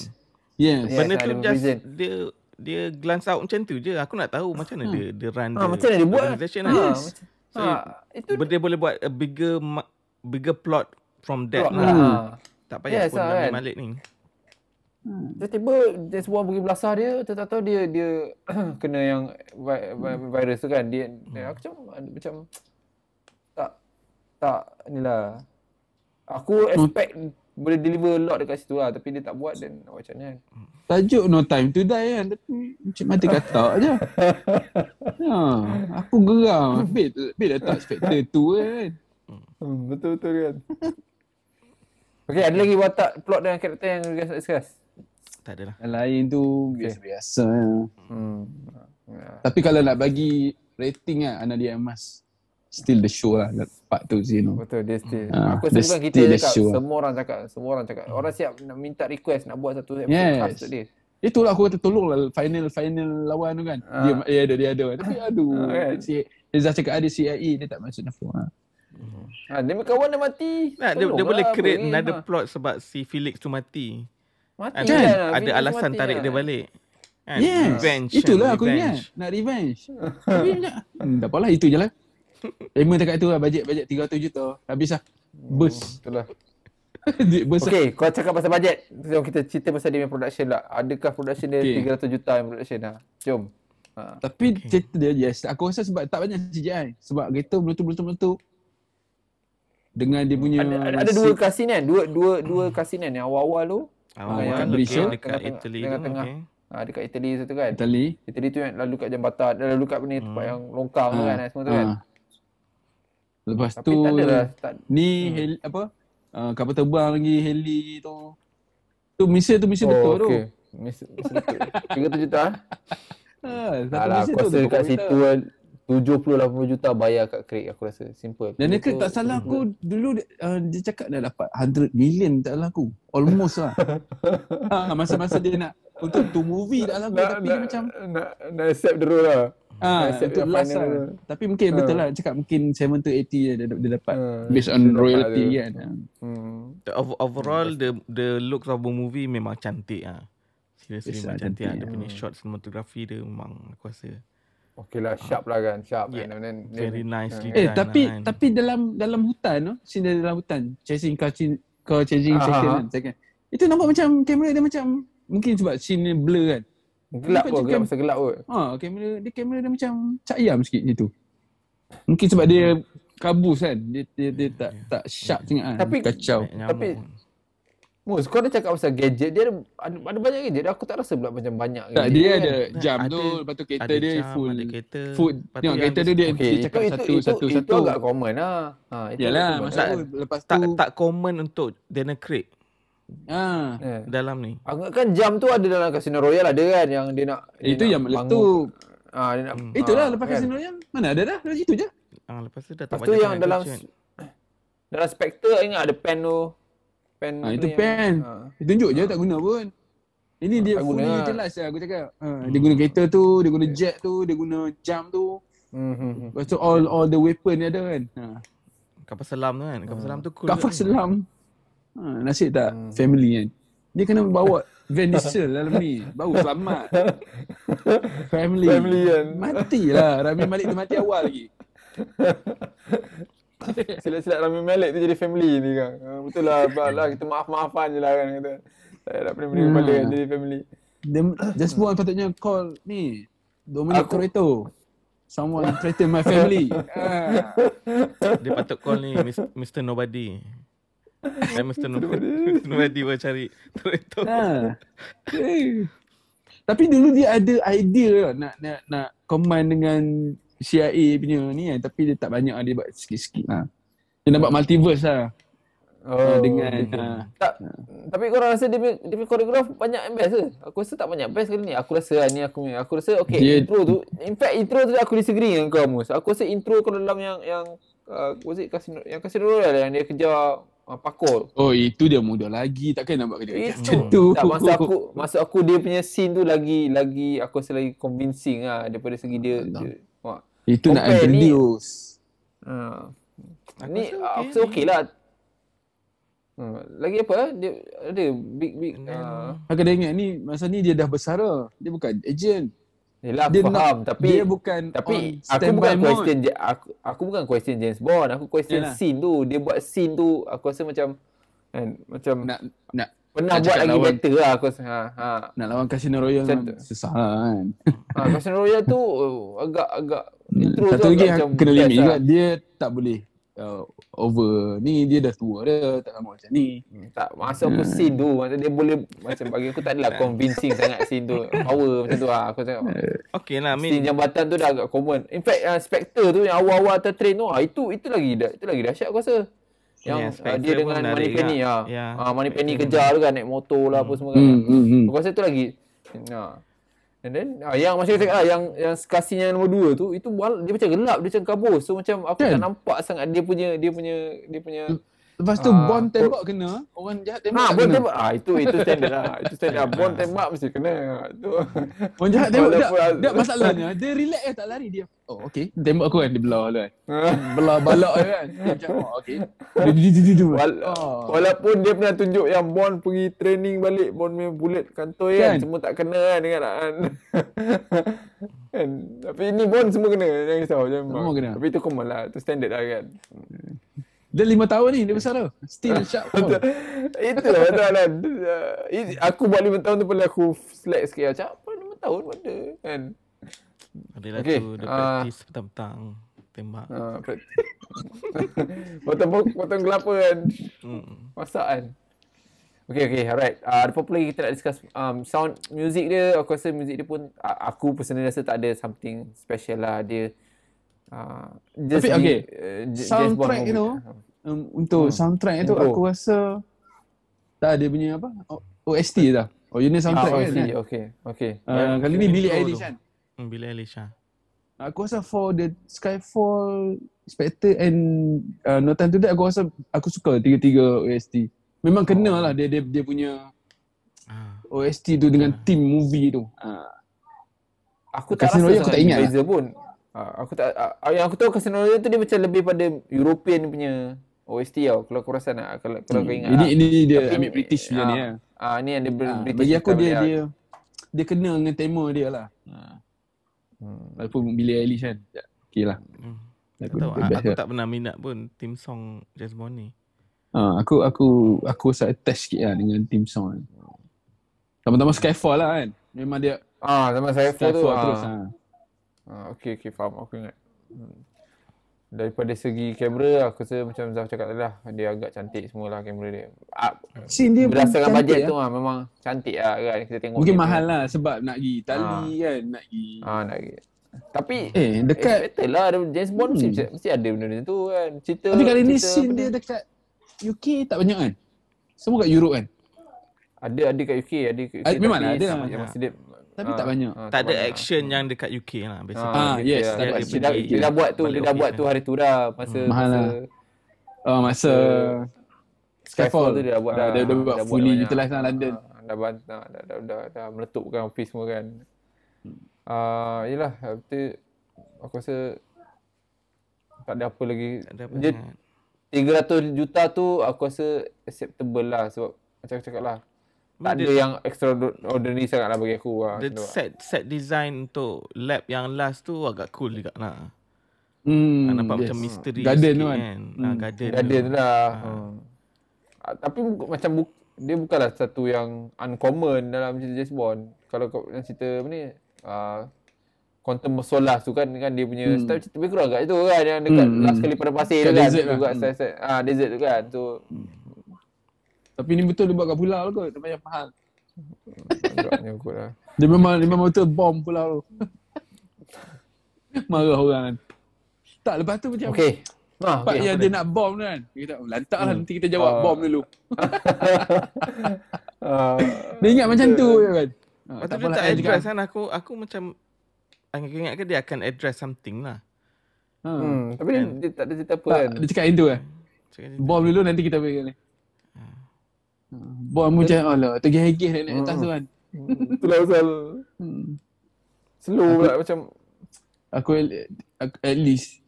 Yes. Yes, Benda ada tu just prison. dia dia glance out macam tu je. Aku nak tahu macam mana dia dia run Ha, the macam mana dia buat? organisation Ha, kan. macam- So, ha, itu Dia boleh buat a bigger bigger plot from that plot lah. lah. Ha. Tak payah Yes pun lah, Rami kan. Malik ni. Tiba-tiba dia semua pergi belasah dia, tak tahu dia dia kena yang vi- vi- virus tu kan. Dia, dia aku macam macam tak tak inilah. Aku expect boleh deliver a lot dekat situ lah tapi dia tak buat dan nak buat macam mana kan. Tajuk No Time to Die kan Tapi macam mata katak je ha, Aku geram Habis Habis letak Spectre tu kan Hmm, betul betul kan. Okey, ada lagi watak plot dan karakter yang guys nak discuss? Tak adalah. Yang lain tu Biasa-biasa ya. Hmm. Ya. Tapi kalau nak bagi Rating lah Anadia Emas Still the show lah Part tu Zeno Betul dia still. Ah, aku dia rasa bukan kita still cakap, sure. semua orang cakap, semua orang cakap. Orang siap nak minta request nak buat satu episode Yes. khas untuk dia. Itulah aku kata tolong lah Final final lawan tu kan Ah. Dia, dia ada dia ada Tapi aduh Ah, kan? si, Rizal cakap ada CIA Dia tak masuk nafsu ha. Ha, demi kawan dia mati. Nah, dia, dia Tolonglah, boleh create bagi. another Ha. plot sebab si Felix tu mati. Mati Kan? Kan? lah, Ada Felix alasan mati tarik lah. dia balik. Kan? Yes Revenge. Itulah kan? aku ingat Nak revenge Tapi hmm, Tak apalah itu je lah Payment dekat tu lah Bajet bajet 300 juta Habis lah Burst Itulah. Duit burst lah Okay, kau cakap pasal bajet. Jom kita cerita pasal dia punya production lah. Adakah production dia Okay. 300 juta yang production lah? Jom. Ha. Tapi cerita dia yes Aku rasa sebab tak banyak CGI Sebab kereta meletup-meletup-meletup Dengan dia punya Ada, ada, ada dua kasin kan? Dua dua dua kasin kan yang awal-awal tu. Awal yang okay, Malaysia, dekat tengah-tengah- Italy tu. tengah-tengah. Okay. Ha, dekat Italy satu kan. Itali Italy tu yang lalu kat jambatan, lalu kat ni tempat yang longkang tu Ah, kan semua tu kan. Lepas Tapi tu tak ada lah. Tak, Ni heli, apa uh, Kapal terbang lagi Heli tu Tu misi tu misi betul tu Oh, okay. Mis, mis betul. 300 juta. ah? ha, Satu Alah, misi aku tu rasa tu kat komputer. situ kan 70-80 juta bayar kat Craig aku rasa. Simple. Dan dia tak salah aku dulu dia, uh, dia cakap dah dapat 100 million tak salah aku. Almost lah. ha, masa-masa dia nak untuk tu movie tak salah aku nak, tapi nak, dia macam nak, nak accept the role lah. Ah untuk yang last final lah. Tapi mungkin betul lah cakap mungkin 7 to 80 je dia, dia dapat Ah, based dia on royalty tu. kan. Hmm. The ov- overall the the looks of the movie memang cantik ah. Seriously memang ah, cantik. cantik. Dia punya shot cinematography dia memang aku rasa Okay lah, sharp lah kan. Sharp. Yeah. And then, very nicely Eh done tapi lah kan. tapi dalam dalam hutan tu, scene dia dalam hutan, chasing car car chasing Ah, second ah, kan, second. Itu nampak macam kamera dia macam mungkin sebab scene blur kan. Gelap kot, cakap- gelap pasal gelap kot. Ha, kamera dia kamera dia macam cak ayam sikit situ. Mungkin sebab dia kabus kan. Dia dia, dia tak tak sharp sangat kan. Tapi- kacau. Tapi- pun. Mus, kau dah cakap pasal gadget, dia ada, ada, ada banyak gadget. Aku tak rasa pula macam banyak Tak gadget dia kan. ada jam Ada- tu, lepas tu kereta ada dia jam, full ada kereta. full. Tu Tengok yang kereta dia- tu dia, Okay, itu, cakap itu, satu itu, satu itu, satu. agak common lah. Ha, itu, Yalah, itu masa lepas tu Tak tak common untuk Daniel Craig ha. Eh. dalam ni. Aku kan jam tu ada dalam Casino Royale ada kan yang dia nak dia Itu nak yang bangun- meletup. Ah, dia nak, Hmm. Itulah ah, lepas kan. kasino yang mana ada dah. Dah itu je. Ah, lepas tu dah tak Lepas tu banyak yang dalam gadget. dalam Spectre ingat ada pen tu. Pen Ha, tu itu yang- pen. ah. Dia tunjuk je tak guna pun. Ini dia tak fully guna lah. utilize lah aku cakap. Ha, dia guna kereta tu, dia guna jet tu, dia guna jam tu. Hmm, hmm, hmm. Lepas tu all all the weapon dia ada kan. Ha. Kapal selam tu kan. Kapal selam tu cool. Kafah kan? Ha, nasib tak Hmm. family kan. Dia kena bawa Van Diesel dalam ni. Baru selamat. Family. Family kan. Matilah. Rami Malik tu mati awal lagi. Silat-silat Rami Malek tu jadi family ni kan. Uh, betul lah. lah kita maaf-maafan je lah kan. Kata. Tak nak benda-benda Hmm. balik jadi family. Dia, Just Boy patutnya call ni. Dominic Aku- Toretto. Someone threaten my family. ah. Dia patut call ni Mr. Nobody. Mr. Nobody, Mr. Nobody buat cari Toretto. ha. Tapi dulu dia ada idea nak nak nak combine dengan CIA punya ni kan. Tapi dia tak banyak dia buat sikit-sikit lah. Dia nak buat multiverse lah. Oh, dengan, betul. ah. tak, tapi korang rasa dia punya, dia punya koreograf banyak yang best ke? Aku rasa tak banyak best kali ni. Aku rasa lah ni aku punya. Aku rasa okay Dia- intro tu. In fact intro tu aku disagree dengan kau Mus. Aku rasa intro kau dalam yang yang uh, was it Casino, yang Casino Royale yang dia kejar uh, parkour. Oh itu dia muda lagi. Takkan nak buat kerja Itu. macam tu. Tak masa aku masa aku dia punya scene tu lagi lagi aku rasa lagi convincing lah daripada segi dia. dia wah. Itu nak Compare ni- introduce. Ha. Aku Ni rasa aku rasa ni. okey lah. Hmm. Lagi apa? Dia ada big big uh, Aku dah ingat ni masa ni dia dah besar Dia bukan agent. Yelah Dia aku faham nak- tapi dia bukan tapi aku bukan mode. question aku aku bukan question James Bond aku question Yalah. scene tu dia buat scene tu aku rasa macam kan macam nak nak pernah nak buat lagi lawan- better lah aku rasa ha ha, nak lawan Casino Royale Macam memang tu. susah lah kan. ha Casino Royale tu oh, agak agak intro Satu tu lagi agak macam kena limit lah. juga dia tak boleh uh, over ni dia dah tua dia tak sama macam ni. Hmm, tak masa aku scene tu macam dia boleh macam bagi aku tak adalah convincing sangat scene tu power macam tu lah aku tengok Okay lah, Scene mean, jambatan tu dah agak common. In fact, uh, Spectre tu yang awal-awal tertrain tu, ah, itu itu lagi dah itu lagi dahsyat aku rasa. Yang Yeah, uh, dia dengan Money Penny ah. Ya, Ah Money Penny Spectre kejar tu kan naik motor lah apa semua kan. Hmm, hmm, hmm. Aku rasa tu lagi. Nah. And then ah, yang macam cakap lah yang yang kasih yang nombor dua tu itu dia macam gelap dia macam kabur. So macam aku Kan? tak nampak sangat dia punya dia punya dia punya Lepas tu Ah, Bond tembak kena, orang jahat tembak Ha, Bond kena. tembak. Ah, itu itu standard lah. Itu standard. lah. Bond tembak mesti kena. Itu. Orang jahat tembak tak, Walaupun- tak masalahnya. Dia relax je tak lari dia. Oh okey, tembak aku kan dia belah lah kan. Belah balak kan. Dia macam oh okey. Dia. Wal- Oh. Walaupun dia pernah tunjuk yang Bond pergi training balik Bond punya bullet kantoi kan, Kan? semua tak kena kan dengan kan. kan. Tapi ni Bond semua kena jangan risau jangan Semua kena. Tapi itu common lah, itu standard lah kan. Dia lima tahun ni dia besar tu. Still sharp. Oh. itu lah betul lah. Uh, aku buat 5 tahun tu pun aku slack sikit lah. Macam apa 5 tahun ada kan. adalah Okay, tu, dia ah. practice petang-petang tembak. Ha, potong potong kelapa kan. Hmm. Masak kan. Okay, okay, alright. Uh, ada apa lagi kita nak discuss? Um, sound music dia, aku rasa music dia pun, uh, aku personally rasa tak ada something special lah. Dia, uh, just Tapi, okay, uh, j- soundtrack movie. Um, untuk Hmm. soundtrack itu Intro. aku rasa tak ada punya apa? OST dah. Oh, unit soundtrack ah, kan. oh, kan? see, okay, okay. Uh, kali ni Billie tu. Eilish kan. Hmm, Billie Eilish lah. Aku rasa for the Skyfall, Spectre and uh, No Time to Die aku rasa aku suka tiga-tiga OST. Memang kena Oh. lah dia, dia dia punya Ah. OST tu dengan team movie tu. Uh, Aku tak Casino rasa aku tak ingat lah. pun. Uh, aku tak, uh, yang aku tahu Casino Royale tu dia macam lebih pada European punya OST tau. Kalau aku rasa nak, kalau, kalau kau ingat ini lah. ini dia Tapi ambil British punya ah, ni lah. Ah, ni yang dia Ah, British bagi aku dia lah. dia dia kena dengan tema dia lah. Uh, Hmm. walaupun Billie Eilish kan. Okay lah. Hmm. Aku, Tak tahu, ah, aku lah. tak pernah minat pun team song James Bond ni. Ah, aku aku aku rasa attach sikit lah dengan team song kan. Sama-sama Skyfall lah kan. Memang dia Ah, saya tu. Skyfall ah. terus. Ha. Ah, okay, okay, faham. Aku ingat. Hmm. Daripada segi kamera, aku rasa macam Zaf cakap tadi lah. Dia agak cantik semualah kamera dia. Ah, Scene dia berdasarkan bajet lah. tu lah, memang cantik lah kan. Kita tengok. Mungkin mahal tu. lah sebab nak pergi tali kan, nak pergi. Ah, nak pergi. Tapi, Eh, dekat lah. ada- James Bond Hmm. mesti, mesti ada benda macam tu kan. Cerita, tapi kali ni scene dia dekat UK tak banyak kan? Semua kat Europe kan? Ada, ada kat UK. Ada kat UK. Ah, memang tapi ada. sama- yang masih dia, Tapi ah, tak banyak. ah, Tak ada banyak. action yang dekat UK lah basically. Ah, gitu yes, lah. tak dia, ada dia, action. dah, dia dah buat tu, dia dah buat kan. tu hari tu dah. Masa, Hmm. Mahal masa lah. Oh, masa Skyfall tu dia dah buat Ah, dah. dia, dia buat dah fully banyak. utilize lah London. Ah, dah, dah, dah, dah, dah, dah meletupkan office semua kan. Ah, yelah, betul aku rasa tak ada apa lagi. Tak ada apa Dia sangat. 300 juta tu aku rasa acceptable lah sebab macam aku cakap lah. Tak ada yang extraordinary sangat lah bagi aku lah. The set set design untuk lab yang last tu agak cool juga lah. Hmm, ah, nampak yes. macam misteri garden sikit kan. kan. Hmm. Ah, garden, garden tu lah. Hmm. Ah, tapi macam bu- dia bukanlah satu yang uncommon dalam cerita James Bond. Kalau kau yang cerita apa ni, uh, Quantum of Solace tu kan, kan dia punya hmm. style cerita lebih kurang kat itu kan yang dekat hmm. last kali pada pasir tu kan. Desert lah. Juga hmm. set, ah, desert tu kan. So, hmm. Tapi ni betul dia buat kat pulau kot, tak payah faham. Agaknya kot lah. Dia memang, dia memang betul bom pulau tu. Marah orang kan. Tak, lepas tu macam okay. Ha, Part okay, yang dia nak bom kan. Dia kata, lantak lah hmm. nanti kita jawab uh. bom dulu. uh. dia ingat macam tu je kan. Ha, tak dia tak address kan. Aku, aku macam, aku ingat ke dia akan address something lah. Ha. Hmm. Tapi kan? dia, dia, tak ada cerita apa tak, kan. Dia cakap itu kan. Bom dulu nanti kita pergi ni. Bom macam Allah, tergih-gih naik atas tu kan. Itulah pasal. Hmm. Slow pula macam. Aku, at least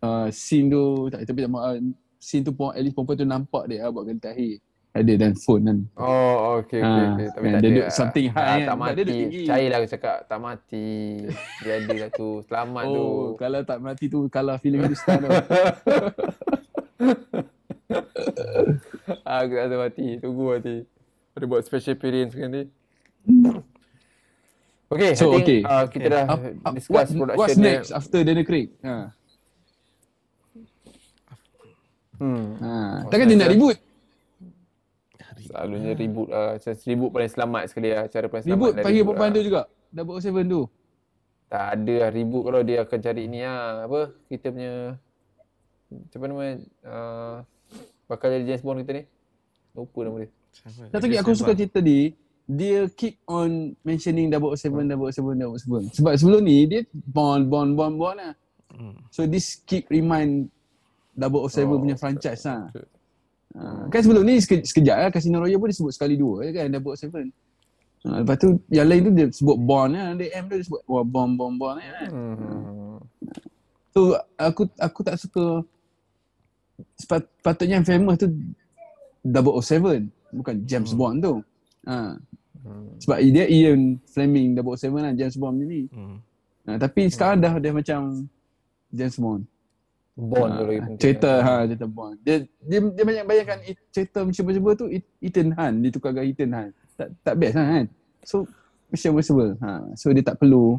uh, scene tu tak tapi tak mahu scene tu pun at least perempuan tu nampak dia lah buat gentahi ada dan phone kan. Oh, okey okey uh. Tapi tak dia ada. something high tak, kan. Tak mati. Cairlah aku cakap tak mati. Dia ada lah tu. Selamat oh, tu. Kalau tak mati tu kalah filem Hindustan tu. aku rasa mati. Tunggu mati. Ada buat special appearance kan ni. Okay, so, I think okay. Uh, kita dah uh, discuss what, production What's next dia. after Daniel Craig? Ha. Hmm. Ha. Takkan dia nak reboot? Selalunya reboot lah. Macam reboot paling selamat sekali lah. Cara paling selamat reboot panggil perempuan lah. tu juga? Double O Seven tu? Tak ada lah reboot kalau dia akan cari ni lah. Apa? Kita punya... Macam nama? Uh, bakal jadi James Bond kita ni. Lupa nama dia. Satu lagi aku suka cerita dia. Dia keep on mentioning Double O Seven, Double O Seven, Double O Seven. Sebab sebelum ni dia Bond, Bond, Bond, Bond lah. Hmm. So this keep remind 007 oh, punya franchise lah. Okay. Uh, kan sebelum ni seke, sekejap lah Casino Royale pun disebut sekali dua je kan 007. Uh, lepas tu yang lain tu dia sebut Bond lah. Dia M tu dia sebut Bond, Bond, Bond kan. Hmm. So aku aku tak suka sepat, patutnya yang famous tu 007 bukan James hmm. Bond tu. Uh. Hmm. Sebab dia Ian Fleming 007 lah James Bond ni. Hmm. Uh, tapi sekarang dah dia macam James Bond. Bond ha, lagi Cerita ha cerita Bond. Dia dia, dia banyak bayangkan cerita macam-macam tu Ethan Hunt ditukar dengan Ethan Hunt. Tak tak best lah kan. So macam macam ha so dia tak perlu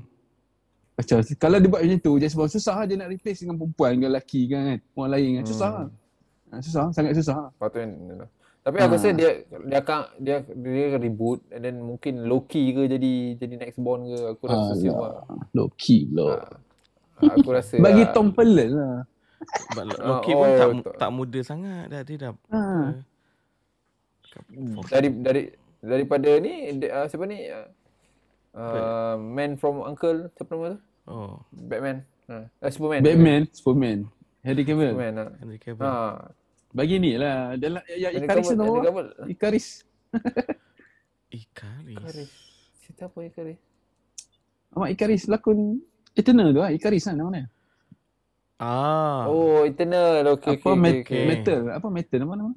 macam kalau dia buat macam tu James Bond susah lah dia nak replace dengan perempuan dengan lelaki kan, kan. orang lain kan susah hmm. ha, susah sangat susah patutnya tapi aku rasa ha. dia dia akan dia dia reboot and then mungkin Loki ke jadi jadi next Bond ke aku rasa ha, siapa lah. Loki lo. Ha. Aku rasa bagi Tom Holland lah. Sebab Loki oh, pun tak tak, tak muda sangat dah dia dah. Ha. Dari dari daripada ni uh, siapa ni? Uh, Man from Uncle siapa nama tu? Oh, Batman. Ha. Uh, Superman. Batman, Superman. Henry Cavill. Superman. Ha. Henry Cavill. Ha. Bagi ni lah. Dalam ya, ya Ikaris tu nama. Ikaris. Ikaris. Cerita apa Ikaris? Amat Ikaris lakon Eternal tu lah. Ikaris lah nama dia. Ah. Oh, Eternal. Okay, apa okay, met- okay. metal? Apa metal nama nama?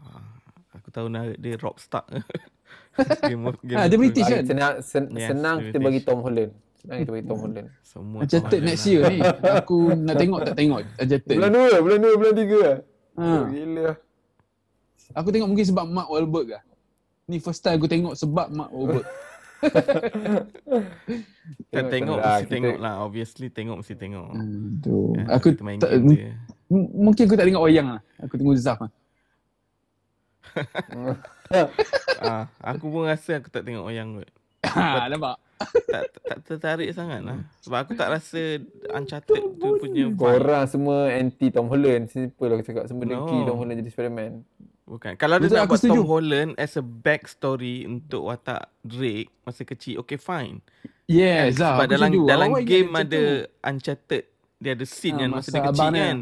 Ah, aku tahu nama dia Rockstar. game of, game ah, dia British kan? Senang, sen- yes, senang kita bagi Tom Holland. Senang kita bagi Tom Holland. Semua Uncharted next year ni. Aku nak tengok tak tengok Uncharted. Bulan 2 bulan 2 bulan 3 lah. Ha. Oh, gila. Aku tengok mungkin sebab Mark Wahlberg lah. Ni first time aku tengok sebab Mark Wahlberg. tengok, tengok lah, mesti kita... tengok lah Obviously tengok mesti tengok hmm, tu. Ya, Aku tak, m- Mungkin aku tak tengok wayang lah Aku tengok Zaf lah ah, Aku pun rasa aku tak tengok wayang kot Ha, nampak? tak, tak tertarik sangat lah Sebab aku tak rasa Uncharted tu punya Korang semua anti Tom Holland Simple lah aku cakap Semua no. dengki Tom Holland jadi Spiderman Bukan. Kalau dia nak buat Tom Holland as a backstory untuk watak Drake masa kecil, okay fine. Yes, kan? Sebab dalam setuju. dalam Awak game ada Uncharted. Dia ada scene ha, yang masa, masa dia kecil kan.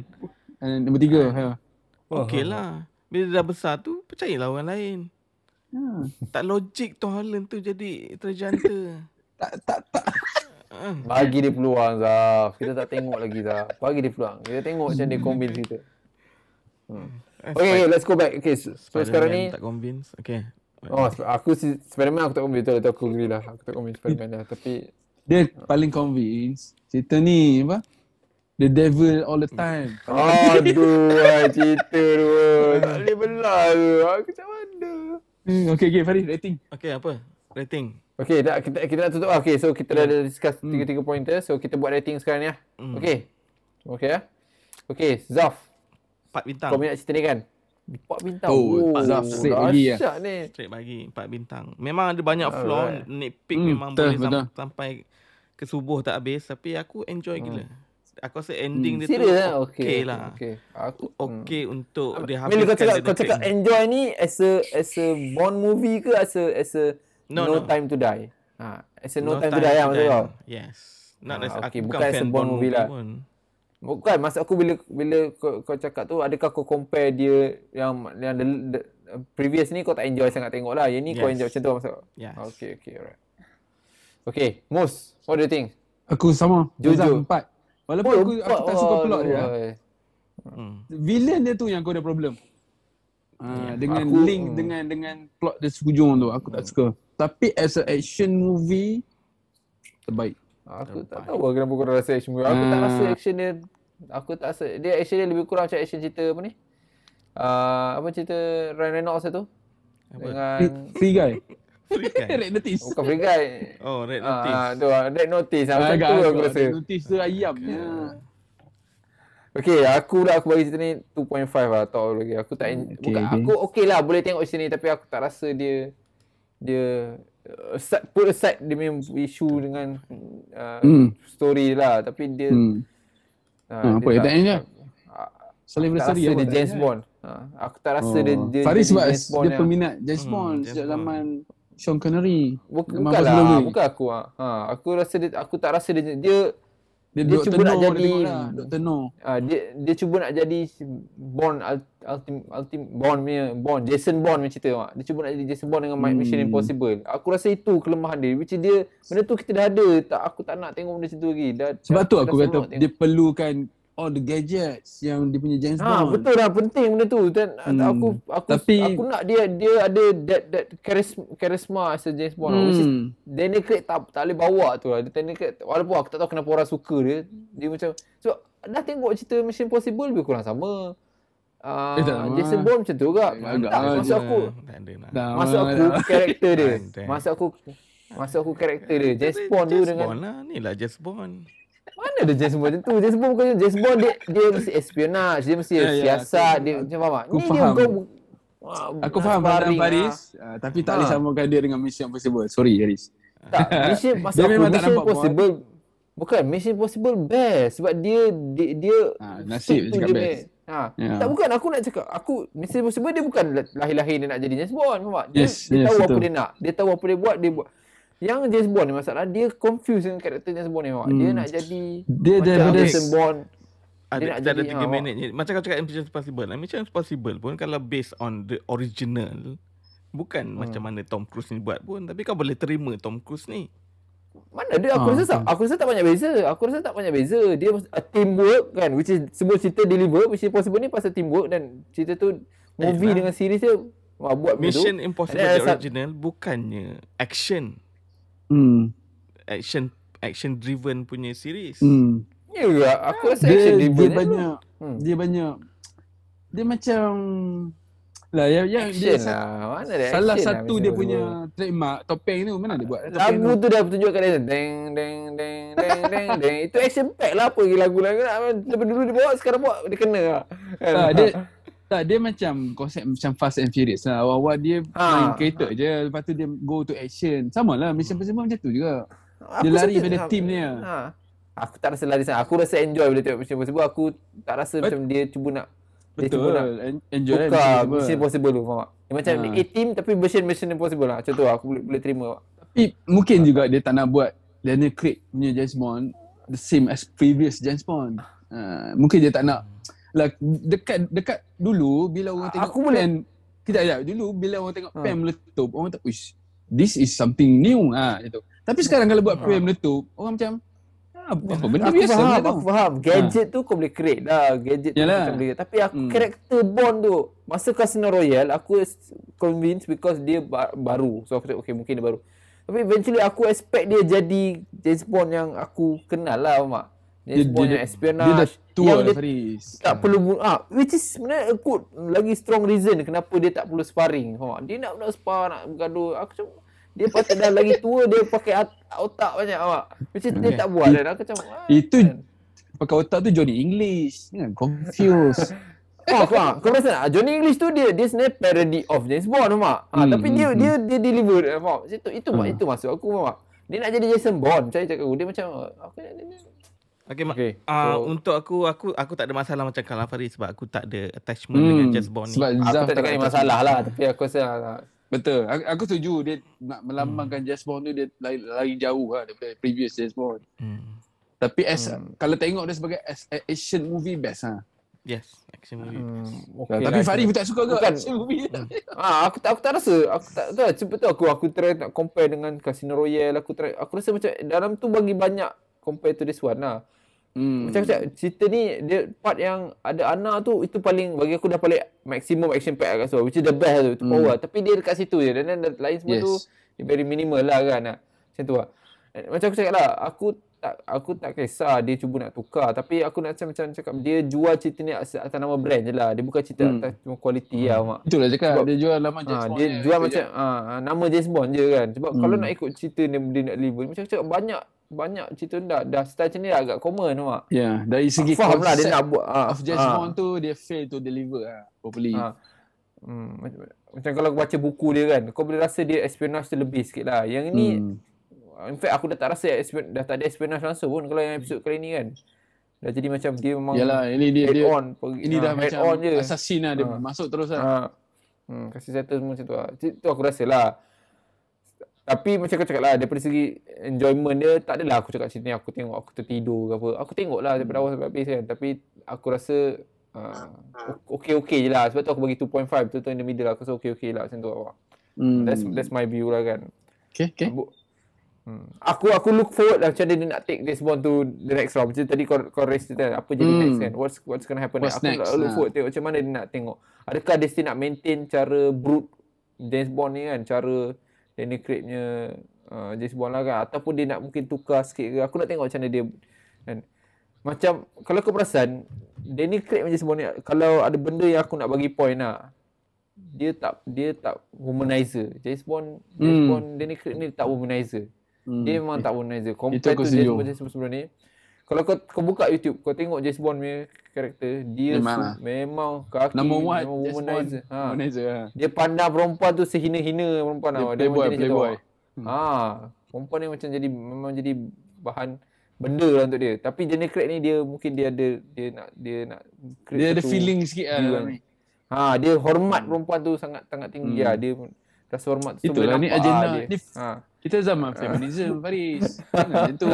Uh, nombor tiga. Ha. Okay lah. Bila dah besar tu, percayalah orang lain. Ha. Tak logik Tom Holland tu jadi terjanta. tak, tak, tak. Bagi dia peluang Zaf. Kita tak tengok lagi Zaf. Bagi dia peluang. Kita tengok macam dia convince kita. Hmm. Okay, okay, let's go back. Okay, so, so sekarang ni tak convince. Okay. Oh, aku si Spiderman aku tak betul, betul aku agree lah. Aku tak komen Spiderman lah. Tapi dia paling convince cerita ni apa? The devil all the time. Aduh, cerita tu. Tak boleh belah tu. Aku macam mana? Hmm, okay, okay, Farid, rating. Okay, apa? Rating. Okay, dah, kita, kita nak tutup lah. Okay, so kita dah hmm. discuss hmm. tiga-tiga pointer. So, kita buat rating sekarang ni lah. Hmm. Okay. Okay ya. Okay, Zaf. Empat bintang. Kau minat cerita ni kan? Empat bintang. Oh, oh Zaf straight bagi ya. ni. Straight bagi, empat bintang. Memang ada banyak Alright. flaw. Nitpick hmm, memang betul, boleh betul. sampai ke subuh tak habis. Tapi aku enjoy hmm. gila. Aku rasa ending hmm. dia Serious tu lah? okay, okay lah. Okay. Aku okay hmm. untuk dia habiskan. Bila kau cakap, kau cakap enjoy ni as a as a Bond movie ke as a as a no, no, no. time to die? Ha, as a no, no time, time to die lah maksud kau? Yes. Not ha, as, okay. aku bukan, bukan as a Bond movie, movie lah. Pun. Bukan, maksud aku bila bila kau, kau cakap tu adakah kau compare dia yang yang the, the, previous ni kau tak enjoy sangat tengok lah. Yang ni yes. kau enjoy macam tu maksud Yes. Okay, okay, alright. Okay, Mus, what do you think? Aku sama. Jujur. Empat. Walaupun oh, aku, aku tak suka plot oh, dia. Hmm. Villain dia tu yang kau ada problem. Uh, dengan aku, link hmm. dengan dengan plot dia sekujung tu aku tak suka. Tapi as a action movie terbaik. Aku tak tahu kenapa kau rasa action movie. Aku uh, tak ah. rasa action dia aku tak rasa dia action dia lebih kurang macam action cerita apa ni? Uh, apa cerita Ryan Reynolds tu? Apa? Dengan Free Guy. Free Guy. Red Notice. Bukan Free Guy. Oh, Red Notice. Ah, tu Red Notice. Macam tu aku rasa. Red Notice tu ayamnya. Okay, aku lah aku bagi cerita ni 2.5 lah tau lagi. Aku tak okay, bukan okay. aku okey lah boleh tengok sini tapi aku tak rasa dia dia uh, put aside dia punya isu dengan uh, mm. story lah tapi dia mm. uh, uh, apa dia tak ingat apa dia James Bond. Uh, aku tak rasa oh. dia, dia Faris sebab James Bond dia peminat James hmm, Bond sejak zaman Sean Connery. Bukan, bukan lah, bukan aku ah. Ha, aku rasa dia aku tak rasa dia dia dia, dia cuba nak jadi lah, Dr. No. Ah dia dia cuba nak jadi Bond ultim ultim Bond punya Bond Jason Bond punya cerita mak. Dia cuba nak jadi Jason Bond dengan hmm. Mission Impossible. Aku rasa itu kelemahan dia. Which dia benda tu kita dah ada. Tak aku tak nak tengok benda situ lagi. Dah, Sebab tu aku kata dia perlukan all the gadgets yang dia punya James ha, Bond. betul lah penting benda tu dan hmm. aku aku Tapi, aku nak dia dia ada that that charisma, charisma as a James Bond. Hmm. Which is Daniel Craig tak tak boleh bawa tu lah. Daniel Craig walaupun aku tak tahu kenapa orang suka dia. Dia macam sebab dah tengok cerita Mission Impossible lebih kurang sama. Uh, eh, Jason Bond macam tu juga. Eh, tak, masuk aku. Masuk aku karakter dia. Masuk aku Masuk aku karakter dia. James Bond tu dengan. Bond lah. Ni lah James Bond. Mana ada James Bond tu? James Bond bukan James Bond dia dia mesti espionage, dia mesti yeah, ya, siasat, dia macam apa? Aku Ni faham. dia kau Aku faham Abang Faris, uh, tapi tak boleh ha. samakan dia dengan Mission Impossible. Sorry, Haris. Tak, Mission masa dia memang Mission Impossible. Bukan, Mission Impossible best sebab dia dia, dia ha, nasib dia cakap best. Ha. Yeah. Tak bukan aku nak cakap. Aku Mission Impossible dia bukan lahir-lahir dia nak jadi James Bond, faham tak? Dia, yes, dia yes, tahu betul. apa dia nak. Dia tahu apa dia buat, dia buat. Yang James Bond ni masalah dia confuse dengan karakter James Bond ni awak. Hmm. Dia nak jadi dia macam daripada James Bond. Ada, dia nak jadi ada 3 ha, minit je. Macam kau cakap Mission Impossible. Lah. Mission Impossible pun kalau based on the original bukan hmm. macam mana Tom Cruise ni buat pun tapi kau boleh terima Tom Cruise ni. Mana dia aku ha, rasa tak, aku rasa tak banyak beza. Aku rasa tak banyak beza. Dia a teamwork kan which is sebuah cerita deliver which is possible ni pasal teamwork dan cerita tu movie eh, dengan series dia buat Mission Impossible the original bukannya action hmm. action action driven punya series. Hmm. Ya juga. Aku rasa dia, action driven. Dia banyak hmm. dia banyak dia macam lah yang yang dia lah. Mana dia salah lah satu dia punya trademark topeng tu mana dia buat lagu tu dah tunjukkan dia deng deng deng deng deng deng itu action pack lah apa lagu-lagu lepas dulu dia bawa sekarang bawa dia kena lah. Ah, dia tak, dia macam konsep macam Fast and Furious lah. Awal-awal dia ha. main kereta je. Lepas tu dia go to action. Sama lah. Mission Impossible macam tu juga. Dia aku lari pada team ni lah. Ha. Aku tak rasa lari sana. Aku rasa enjoy bila tengok Mission Impossible. Aku tak rasa But, macam dia cuba nak Betul. Dia cuba nak enjoy lah Mission, Mission Impossible tu. Faham Dia macam ha. A-team tapi version Mission Impossible lah. Macam tu lah. Aku boleh, boleh terima. Tapi mungkin juga dia tak nak buat Daniel Craig punya James Bond the same as previous James Bond. Uh, mungkin dia tak nak like dekat dekat dulu bila orang tengok aku pen kita ya dulu bila orang tengok ha. pen meletup orang tak wish this is something new ah ha, gitu tapi sekarang kalau buat ha. pen meletup orang macam apa, apa benda aku biasa faham, aku faham. Gadget ha. tu kau boleh create dah. Gadget Yalah. tu macam boleh. Tapi aku Hmm. karakter Bond tu masa Casino Royale aku convinced because dia ba- baru. So aku cakap okay mungkin dia baru. Tapi eventually aku expect dia jadi James Bond yang aku kenal lah mak. James Dia- Bond dia- yang espionage. Dia dah tua yang dia Faris. tak perlu bu- ah which is sebenarnya aku lagi strong reason kenapa dia tak perlu sparring tak? dia nak nak spar nak bergaduh aku macam dia patut dah lagi tua dia pakai otak banyak awak which is dia Okay. tak buat dan aku macam ah, Itu kan. pakai otak tu Johnny English. Jangan confuse. Oh, kau, kau rasa tak? Johnny English tu dia dia sebenarnya parody of James Bond mak. Ha, Hmm, tapi dia hmm, dia dia deliver faham. Itu itu mak Hmm. itu maksud aku mak. Dia nak jadi Jason Bond. Saya cakap dia macam aku nak dia. Okay, mak. Okay. Ah, so, untuk aku aku aku tak ada masalah macam Kalam Faris sebab aku tak ada attachment Hmm, dengan Just Bond ni. Sebab aku Zaf tak ada- masalah lah tapi aku rasa ah, Betul. Aku, aku setuju dia nak melambangkan Hmm. James Bond tu dia lari, lari jauh lah daripada previous James Bond. Hmm. Tapi as Hmm. kalau tengok dia sebagai as, a action movie best ha. Yes, action movie. hmm, Okay okay tapi lah, Farid pun tak suka ke action movie. Ah, aku tak aku tak rasa. Aku tak tahu sebab tu aku aku try nak compare dengan Casino Royale. Aku try aku rasa macam dalam tu bagi banyak compare to this one lah. Hmm. Macam macam cerita ni dia part yang ada Ana tu itu paling bagi aku dah paling maximum action pack kat situ which is the best tu itu Hmm. power tapi dia dekat situ je dan then lain semua Yes. tu dia very minimal lah kan ah. macam tu lah Eh, macam aku cakap lah aku tak aku tak kisah dia cuba nak tukar tapi aku nak macam macam cakap dia jual cerita ni atas, atas nama brand je lah dia bukan cerita Hmm. atas cuma kualiti lah mak Itulah cakap Sebab- dia jual lama James Ha, Bond. dia je, jual macam je. ha, nama James Bond je kan. Sebab Hmm. kalau nak ikut cerita dia, dia nak deliver macam cakap banyak banyak cerita dah dah style macam ni dah agak common tu mak. Ya, dari segi Aku faham lah dia nak buat ah, of James ah. Bond tu dia fail to deliver lah properly. Ha. Hmm, macam, macam kalau kau baca buku dia kan, kau boleh rasa dia espionage tu lebih sikit lah. Yang ni, Hmm. in fact aku dah tak rasa espion, dah tak ada espionage langsung pun kalau yang episod kali ni kan. Dah jadi macam dia memang Yalah, ini dia dia on. Pergi, ini ha, dah head macam on je. assassin lah dia Ha. masuk terus lah. Ha. Hmm, kasih settle semua macam tu lah. Itu aku rasa lah. Tapi macam aku cakap lah, daripada segi enjoyment dia, tak adalah aku cakap cerita ni aku tengok, aku tertidur ke apa. Aku tengok lah daripada awal sampai habis kan. Tapi aku rasa uh, okey-okey je lah. Sebab tu aku bagi 2.5. Tu tu in the middle lah. Aku rasa okey-okey lah macam tu awak. Hmm. That's that's my view lah kan. okay, okay. Bu- Hmm. Aku aku look forward lah macam dia nak take this bond to the next round. Macam tadi kau kau raise kan apa jadi Hmm. next kan. What's what's gonna happen What's next. Aku next, look ha. forward tengok macam mana dia nak tengok. Adakah dia still nak maintain cara brute James Bond ni kan, cara Danny Craig punya uh, James Bond lah kan ataupun dia nak mungkin tukar sikit ke. Aku nak tengok macam mana dia kan. Macam kalau kau perasan Danny Craig Bond ni kalau ada benda yang aku nak bagi point lah dia tak dia tak womanizer. James Bond James Hmm. Bond Danny Craig ni tak womanizer. Hmm. Dia memang tak womanizer. Compare to James Bond sebelum ni. Kalau kau kau buka YouTube, kau tengok James Bond punya karakter, dia Memang su- lah. memang kaki Number one, memang womanizer. Ha. Womanizer lah. Dia pandang perempuan tu sehina-hina perempuan Dia tau. playboy, jenis macam tu. playboy. Ha, perempuan ni macam jadi memang jadi bahan benda lah untuk dia. Tapi Jenny Craig ni dia mungkin dia ada dia nak dia nak create Dia ada feeling sikit lah dalam kan. ni. Ha, dia hormat perempuan tu sangat sangat tinggi Hmm. lah. Dia rasa hormat tu Itulah ni agenda. lah dia. Ni Ha. Kita zaman feminism Faris. Jangan macam tu.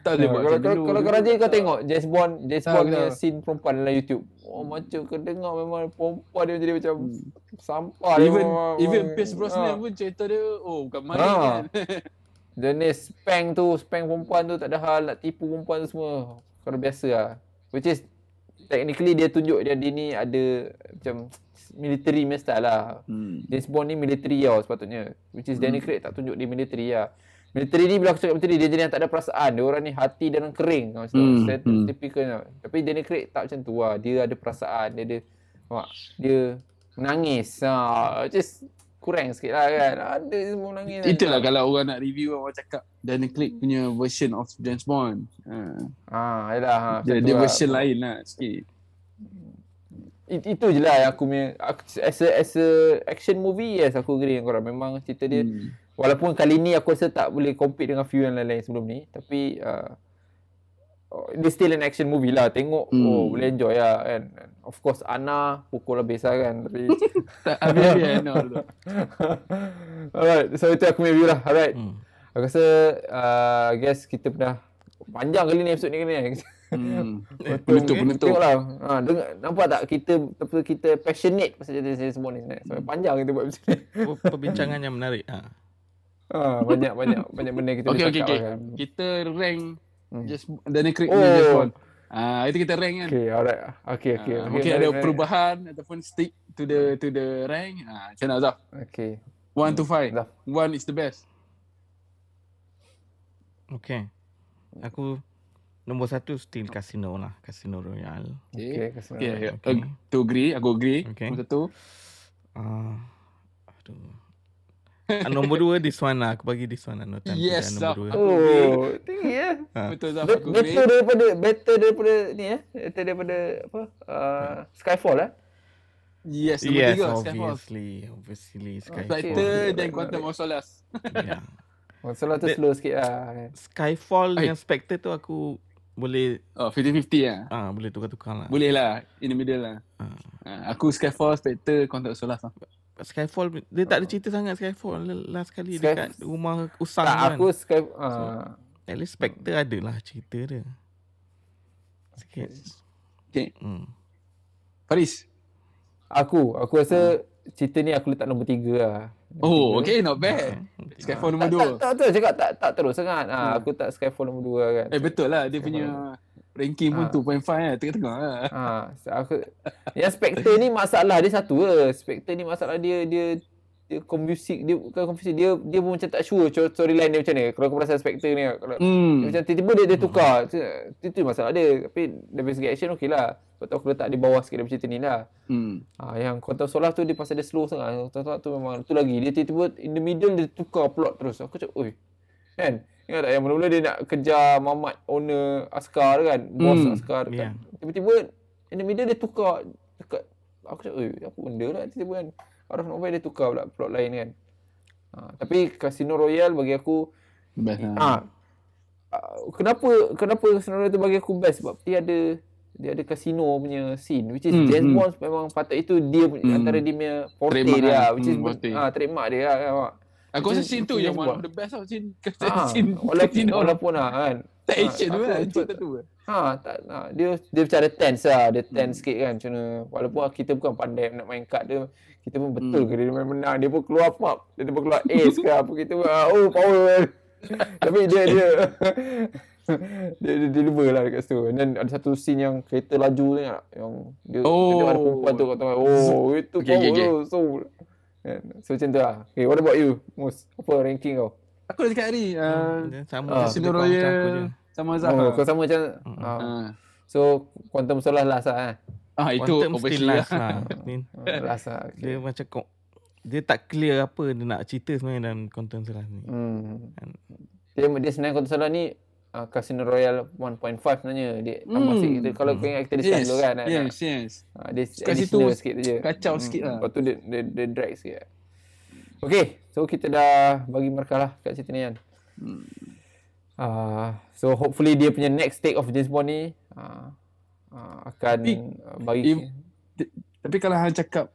Tak boleh buat kalau macam kalau, dulu. kalau kau rajin kau tengok James Bond James Bond punya scene perempuan dalam YouTube. Oh macam kau dengar memang perempuan dia jadi macam sampah Hmm. Even dia even memang- Pierce Brosnan ha. pun cerita dia oh bukan main Ha. kan. Jenis spank tu, spank perempuan tu tak ada hal nak tipu perempuan tu semua. Kau dah biasa lah. Which is technically dia tunjuk dia, dia ni ada macam military punya style lah. Hmm. James Bond ni military tau sepatutnya. Which is Danny Craig tak tunjuk dia military lah. Military ni bila aku cakap military dia jadi yang tak ada perasaan. Dia orang ni hati dan kering. Kau Hmm, hmm. Typical tau. Tapi Danny Craig tak macam tu lah. Dia ada perasaan. Dia ada mak, dia menangis. Ha, just kurang sikit lah kan. Ada semua menangis. Itulah kalau orang nak review orang cakap Daniel Craig punya version of James Bond. Ha. Ha, yalah. Ha, Dia, dia lah. version lain lah sikit. It, itu je lah yang aku punya as a, as a action movie yes aku agree dengan korang memang cerita dia Hmm. Walaupun kali ni aku rasa tak boleh compete dengan few yang lain-lain sebelum ni tapi uh, oh, dia still an action movie lah tengok Hmm. oh boleh enjoy lah kan of course Ana pukul habis lah kan tapi Tak habis-habis kan no, tu. alright so itu aku punya view lah alright Hmm. aku rasa uh, I guess kita pernah panjang kali ni episod ni ni Hmm. Penutup, penutup. Tengoklah. Ha, dengar, nampak tak kita kita passionate pasal cerita saya semua ni sebenarnya. Sampai panjang kita buat episod ni. Per- Perbincangan yang menarik. Ha. Ah, banyak banyak banyak benda kita okay, boleh okay, cakap okay. kan. Kita rank Hmm. just Daniel Craig Oh. James Bond. Ah, itu kita rank kan. Okay, alright. Okay, okay. Ah, okay. mungkin Right, ada right. perubahan ataupun stick to the to the rank. Ah, macam mana Zaf? Okay. One to five. Zaf. One is the best. Okay. Aku nombor satu still Casino lah. Casino Royale. Okay, Okay, nama. okay. Okay. okay. to agree, aku agree. Okay. Nombor satu. Ah, aduh. Ah, nombor dua this one lah. Aku bagi this one lah. No time Yes, nombor Zaf. dua. Oh, tinggi ya. Ah. Betul Zaf, Bet- aku. Better daripada better daripada ni eh. Better daripada apa? Uh, Skyfall eh. Yes, nombor Yes, tiga. Skyfall. obviously. Obviously. Okay. Skyfall. Fighter Okay. dan Quantum of Solace. yeah. Masalah tu That- slow sikit lah. Skyfall Ay. dengan Spectre tu aku boleh Oh, 50-50 lah. ah boleh tukar-tukar lah. Boleh lah. In the middle lah. Ah. Ah, aku Skyfall, Spectre, Quantum of Solace lah. Skyfall dia tak ada cerita sangat Skyfall last kali Sky- dekat rumah usang Tak, kan. aku Sky uh, At least Spectre ada lah cerita dia. Sikit. Okay. Hmm. Faris. aku aku rasa cerita ni aku letak nombor tiga lah. Oh, Tiga. okay. Not bad. Okay. Skyfall Tak, nombor tak, dua. tak, tak, cakap tak, tak terus sangat. Ah, Hmm. aku tak Skyfall nombor dua kan. Eh, betul lah. Dia punya ranking pun Ah. 2.5 lah. Tengah-tengah lah. Ha, aku yang Spectre ni masalah dia satu ke. Spectre ni masalah dia dia dia confusing dia bukan confusing dia dia pun macam tak sure storyline dia macam ni. Kalau kau perasan Spectre ni kalau dia Hmm. macam tiba-tiba dia, dia tukar. Itu, itu masalah dia. Tapi dari segi action okey lah. Sebab tu aku letak di bawah sikit daripada cerita ni lah. Hmm. Ha, yang Quantum Solar tu dia pasal dia slow sangat. Quantum Solar tu memang tu lagi. Dia tiba-tiba in the middle dia tukar plot terus. Aku cakap, oi. Kan? Ingat tak yang mula-mula dia nak kejar Mamat owner askar kan? Bos Hmm, askar kan. Tiba-tiba in the middle dia tukar dekat aku cakap, oi, apa benda lah tiba-tiba kan. Out of nowhere dia tukar pula plot lain kan. Ha, tapi Casino Royale bagi aku Best lah. ah uh, kenapa kenapa Casino Royale tu bagi aku best sebab dia ada dia ada casino punya scene which is Hmm, James hmm. Bond memang patut itu dia hmm. Antara dia punya forte Trademark dia lah. lah, which is Hmm, forte. ah trademark dia lah kan. Aku rasa scene tu yang one of the best tau. Scene, Ah, scene walaupun, walaupun lah kan. Tak Ah, action tu lah. Cerita tu. Ha, tak, ha, dia dia macam ada tense lah, dia tense sikit kan macam mana. Walaupun kita bukan pandai nak main kad dia, kita pun betul Hmm. ke dia main menang, dia pun keluar map, dia pun keluar ace ke apa kita pun oh power. Tapi dia dia dia, dia deliver lah dekat situ. Dan ada satu scene yang kereta laju tu tak? Yang dia Oh. ada perempuan tu kat tengah. Oh, itu Okay, okay, power okay. tu. So? So macam tu lah. Okay, what about you? Mus, apa ranking kau? Aku dah cakap tadi. Uh, Dia sama je, Casino. Royale sama Zaf. Oh, kau sama macam Hmm. ah. Ah. So, Quantum Solar last lah eh. Ah, itu Quantum still last lah. lah. Ah, last lah. Okay. dia macam ko- dia tak clear apa dia nak cerita sebenarnya dalam konten selah ni. Hmm. Dia, dia sebenarnya Quantum Solar ni uh, Casino Royale 1.5 sebenarnya. Dia tambah Hmm. sikit kita. Kalau kau ingat kita discuss Yes, dulu kan. nak- yes, nak- yes. Ah, dia Kat situ additional sikit je. kacau sikit lah. Lepas tu dia, dia, dia drag sikit. Okay, so kita dah bagi markah lah kat cerita ni kan. Hmm. Uh, so hopefully dia punya next take of James Bond ni uh, uh, akan Tapi, uh, bagi if- Tapi kalau hang cakap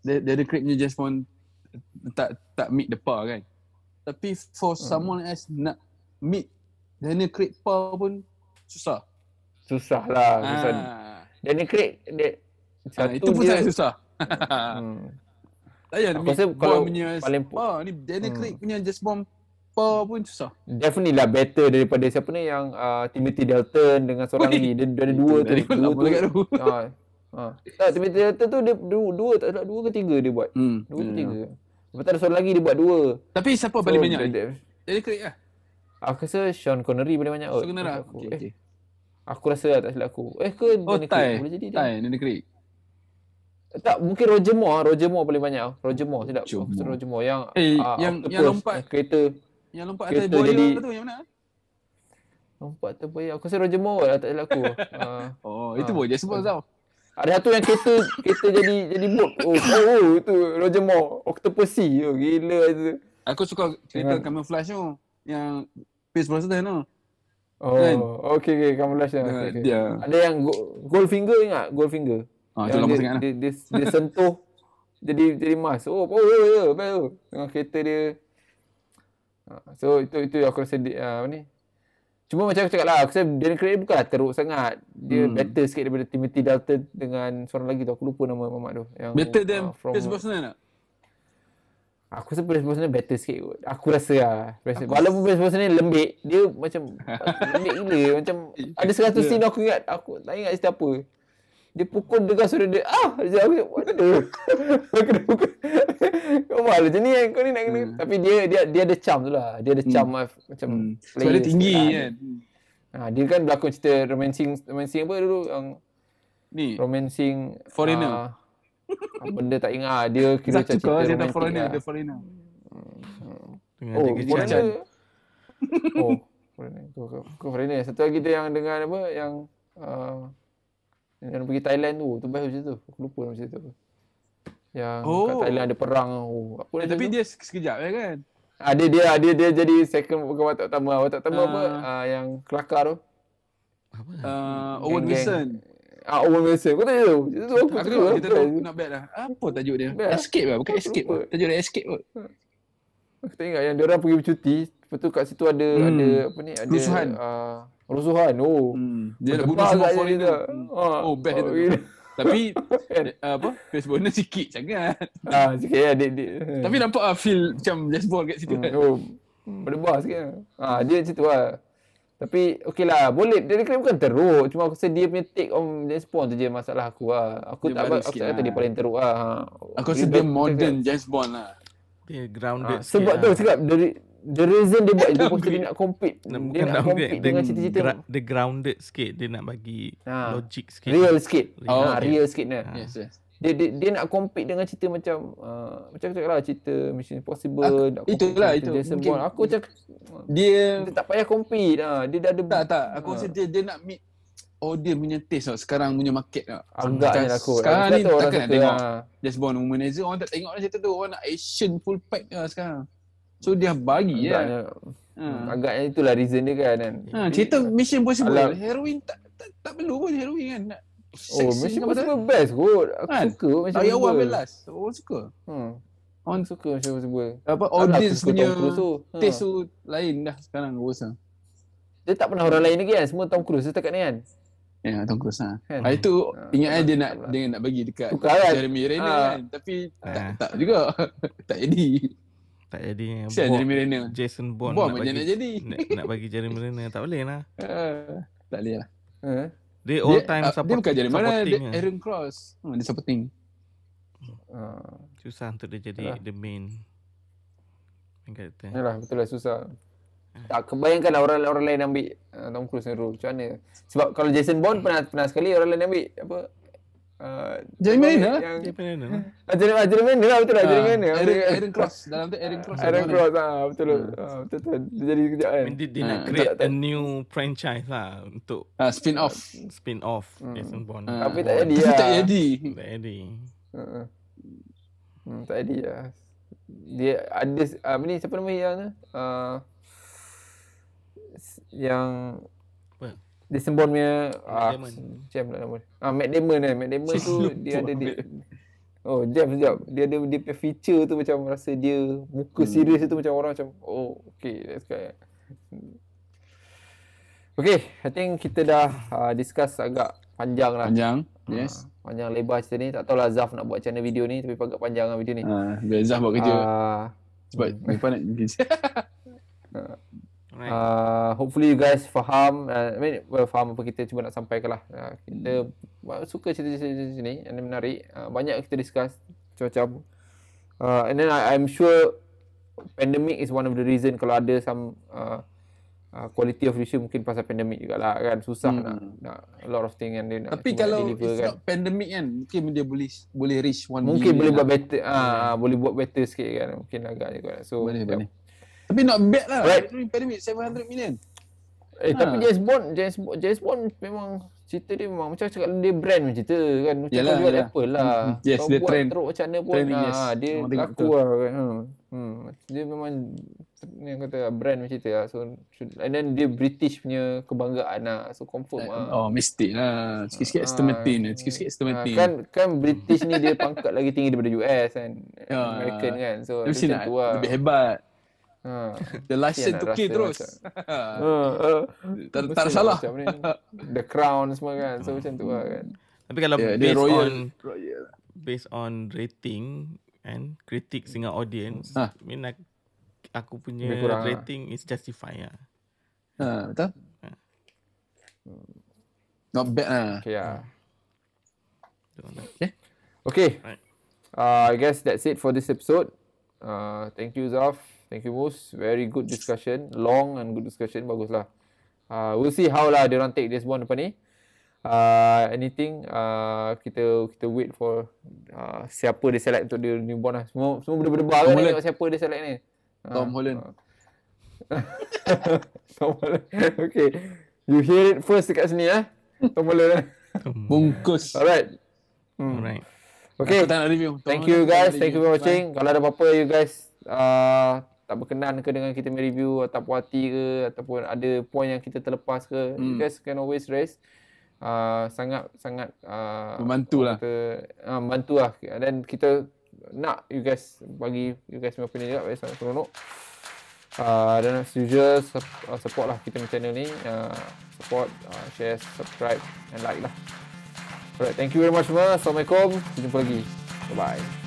dia, dia ada Craig punya James Bond tak tak meet the par kan. Tapi for Hmm. someone else nak meet Daniel Craig par pun susah. susah lah. Susah. Ah. Daniel Craig dia Ah, satu itu pun dia, sangat susah. Hmm. tak payah Aku rasa Bond kalau punya paling par ni Daniel Hmm. Craig punya James Bond par pun susah. Definitely lah better daripada siapa ni yang uh, Timothy Dalton dengan seorang Oi, lagi. Dia, dia ada dua tu. Dari Dua tu. tu. Ha. Ha. Tak, Timothy Dalton tu dia dua, dua tak salah dua ke tiga dia buat. Hmm. Dua ke hmm. tiga. Lepas tu ada seorang lagi dia buat dua. Tapi siapa paling banyak? dia, ni? dia, Daniel Craig lah. Aku rasa Sean Connery paling banyak. kot. Sebenarnya lah. Aku, Okay, eh, okay. aku rasa lah tak silap aku. Eh ke Oh, Daniel Craig? Boleh jadi dia. Tai, Daniel Craig. Tak, mungkin Roger Moore. Roger Moore paling banyak. Roger Moore, silap. Roger Moore. Roger Moore. Yang, Eh, ah, yang- octopus, yang lompat. Kereta. Yang lompat Kereta atas buaya jadi- tu yang mana? Lompat terbayar. Aku rasa Roger Moore lah tak silap aku. Ah. Oh, itu Ah. pun dia sebut tau. Ada satu yang kereta kereta jadi jadi bot. Oh, oh, oh itu Roger Moore, Octopussy. Oh, gila itu. Aku suka cerita Dengan- camouflage tu yang Pierce Brosnan tu. Oh, Kan? okey okey, kamu lah okay, Dengan okay. Dia. Ada yang go- Goldfinger ingat? Goldfinger. Ah, tu Yang lama dia, sangat lah. dia, dia, dia, sentuh jadi jadi emas. Oh, oh, oh, oh, best tu. Dengan kereta dia. Ah, So itu itu aku rasa dia, ah, apa ni? Cuma macam aku cakap lah, aku rasa Daniel Craig bukanlah teruk sangat. Dia Hmm. better sikit daripada Timothy Dalton dengan seorang lagi tu. Aku lupa nama mamak tu. Yang, Better than ah, from, Pierce Brosnan tak? Aku rasa Pierce Brosnan better sikit kot. Aku rasa lah. Pierce, walaupun Pierce Brosnan lembik, dia macam lembik gila. Macam ada seratus scene aku ingat. Aku tak ingat cerita apa. Dia pukul dengar suara dia. Ah! Dia aku what the? Aku kena pukul. Kau malu macam ni kan? Kau ni nak kena. Hmm. Tapi dia dia dia ada charm tu lah. Dia ada charm lah. Macam Hmm. Sebab player dia tinggi lah. kan. Ha, dia kan berlakon cerita romancing romancing apa dulu yang Ni. romancing Foreigner. ah, benda tak ingat dia kira macam Zaki cerita romantik foreigner, lah. the foreigner. Dengan Oh, Jackie Chan. foreigner. oh, foreigner. Kau, foreigner. Satu lagi tu yang dengan apa yang uh, yang pergi Thailand tu. Tu best macam tu. Aku lupa nama cerita tu. Yang kat Oh. Thailand ada perang. Oh, apa Eh, tapi tu? dia sekejap ya kan? Ah, dia dia dia dia jadi second bukan watak utama. Watak utama apa? Ah. Ah, yang kelakar tu. Apa? Uh, Owen. Wilson. Ah, Owen Wilson. Kau tak tahu? Itu aku, suka. tengok kita tu not bad lah. Apa tajuk dia? Best. Escape lah, bukan escape lah. Tajuk dia escape kot. Aku tak ingat yang dia orang pergi bercuti. Lepas tu kat situ ada Hmm. ada apa ni? Ada Rusuhan. Uh, rusuhan. Oh. Hmm. Dia nak bunuh semua agaknya foreigner. dia. Hmm. Ah. Oh, tu. gila. Tapi eh, apa? Face bonus sikit sangat. Ah, sikit ya dia, dia. Tapi nampak ah feel macam Bond kat situ hmm. kan. oh, berdebar sikit. lah. Ah, dia macam tu lah. Tapi okey lah, boleh. Dia claim bukan teruk. Cuma aku rasa dia punya take on James Bond tu je masalah aku lah. Aku Dia tak baru aku tak kata lah. dia paling teruk lah. Ha. Aku rasa dia modern. James Bond lah. Dia grounded Ah, sebab tu lah. cakap the, re- the reason dia buat itu pasal dia nak compete. Nah, dia bukan nak compete Dia, dengan cerita-cerita gra- dia grounded sikit. Dia nak bagi Ha. logic sikit. real sikit. Oh, sikit. real sikit nah. Ah. Yes, yes. Dia, dia dia nak compete dengan cerita macam uh, macam cakap lah cerita Mission Impossible, Aku- nak itulah, itu. Jason Mungkin- Bourne. Aku macam Dia dia tak payah compete ah. Dia dah ada tak tak aku Ah. rasa dia dia nak meet audience punya taste tau. Sekarang punya market tau. agaknya lah kot. Sekarang ni takkan nak tengok ah. James Bond Womanizer orang tak tengok lah cerita tu. Orang nak action full pack lah sekarang. So dia bagi Agaknya, ya. hmm, Ha. agaknya itulah reason dia kan. kan. Ha, cerita Mission Impossible Alam- heroin tak, tak tak perlu pun heroin kan. Nak Oh, Mission tak? Impossible best kot. Aku Kan? suka Mission Dari awal sampai Impossible. last. Orang suka. Hmm. On Orang suka Mission Impossible. apa audience suka punya tu. Ha. taste tu lain dah sekarang aku rasa. Dia tak pernah orang lain lagi kan. Semua Tom Cruise setakat ni kan. Ya, Tom Cruise ha. Kan? Ha, itu Ha, ingat eh dia nak tak dia nak bagi dekat Tukar kan? Jeremy Renner Ha. kan. Tapi tak Ah. tak juga. tak jadi. Tak jadi. Siapa Jeremy Renner? Jason Bond, Bond nak macam bagi, nak jadi. nak, nak bagi Jeremy Renner. Tak boleh lah. Ah, tak boleh lah. Ha. Dia all Dia, time ah, support, dia bukan Jeremy Renner, dia lah. Aaron Cross. Hmm, dia supporting. Ha. Susah untuk dia jadi Yalah. the main main character. Yalah, betul lah susah. Tak kebayangkan lah orang orang lain ambil uh, Tom Cruise ni role. Macam mana? Sebab kalau Jason Bond pernah pernah sekali orang lain ambil apa? Uh, Jeremy Renner? Yang Jeremy Renner lah. Ah, Jeremy ah, Renner lah betul lah Ah, Jeremy Renner. Aaron, Aaron Cross. Dalam tu Aaron Cross. Aaron? Cross ah betul Hmm. ah, betul betul. Dia jadi kejap kan. Dia, dia nak Ah, create a new franchise lah untuk Ah, spin off. spin off Hmm. Jason Bond. Ah. Tapi tak jadi Tapi lah. tak jadi. Tak jadi. Hmm, tak jadi lah. Dia ada apa ni siapa nama yang tu? Uh, yang? Jason Bond punya ah, Damon. Jam lah nama dia. Ah Matt Damon kan. Matt Damon tu dia ada dia. Oh, jam sekejap. Dia ada dia punya feature tu macam rasa dia muka Hmm. serius tu macam orang macam oh, okay, that's guy. Okay, I think kita dah uh, discuss agak panjang lah. Panjang. Ah, Yes. panjang lebar cerita ni. Tak tahulah Zaf nak buat channel video ni tapi agak panjang lah video ni. Ah, biar Zah buat kerja. Ah, Sebab lepas nak Alright. uh, hopefully you guys faham. Uh, I mean, well, faham apa kita cuba nak sampaikan lah. Uh, kita uh, suka cerita-cerita macam ni yang menarik. Uh, banyak kita discuss macam-macam. Uh, and then I, I'm sure pandemic is one of the reason kalau ada some uh, uh, quality of issue mungkin pasal pandemic jugalah kan? Susah Hmm. nak, nak a lot of thing yang dia nak Tapi kalau deliver it's kan? not pandemic kan, mungkin dia boleh boleh reach 1 mungkin boleh buat lah. better ah uh, boleh buat better sikit kan mungkin agak juga. So Boleh, boleh. Tapi not bad lah. Right. During pandemic 700 million. Eh Ha. tapi James Bond James Bond James Bond memang cerita dia memang macam cakap dia brand macam cerita kan macam Yalah, kau jual yalah. Apple lah Hmm, yes, kau dia buat trend. teruk macam mana pun Trending, ah, yes. dia laku lah kan hmm. hmm. dia memang ni yang kata brand macam cerita lah so and then dia British punya kebanggaan lah so confirm lah Oh, mistake lah. Sikit-sikit Ah, Aston Martin. Sikit-sikit Aston Ah, Martin. kan kan British ni dia pangkat lagi tinggi daripada US kan Ya. American kan so Dia mesti macam tu lah lebih hebat. Ha. The license nak tu okay rasa terus. Uh, uh, tak, tak ada salah. Macam ni. The Crown semua kan. So macam tu lah kan. Tapi kalau Yeah, based royal. on royal. based on rating and critics dengan audience, Ah. I mean like, aku punya Lebih kurang, ah. rating is justified lah. Ha, betul? Ah. Not bad lah. Okay, yeah. So, Okay. Right. Uh, I guess that's it for this episode. Uh, thank you Zaf. Thank you Mus. Very good discussion. Long and good discussion. Baguslah. Uh, we'll see how lah dia orang take this bond depan ni. Uh, anything uh, kita kita wait for uh, siapa dia select untuk dia new bond lah. Semua semua berdebar kan Tom tengok siapa dia select ni. Tom Holland. Tom Holland. okay. You hear it first dekat sini eh. Tom Holland. Bungkus. Alright. Hmm. Alright. Okay. Aku tak nak review. Thank Tolong you guys. Thank you for watching. Kalau ada apa-apa you guys uh, tak berkenan ke dengan kita punya review atau puas hati ke ataupun ada point yang kita terlepas ke, you Hmm. guys can always raise. Uh, sangat sangat uh, Membantu lah. Kata, uh, membantu lah. Dan kita nak you guys bagi you guys punya opinion juga. Very sangat seronok. Uh, dan as usual uh, support lah kita punya channel ni. Uh, support, uh, share, subscribe and like lah. Alright, thank you very much semua. Assalamualaikum. Jumpa lagi. Bye-bye.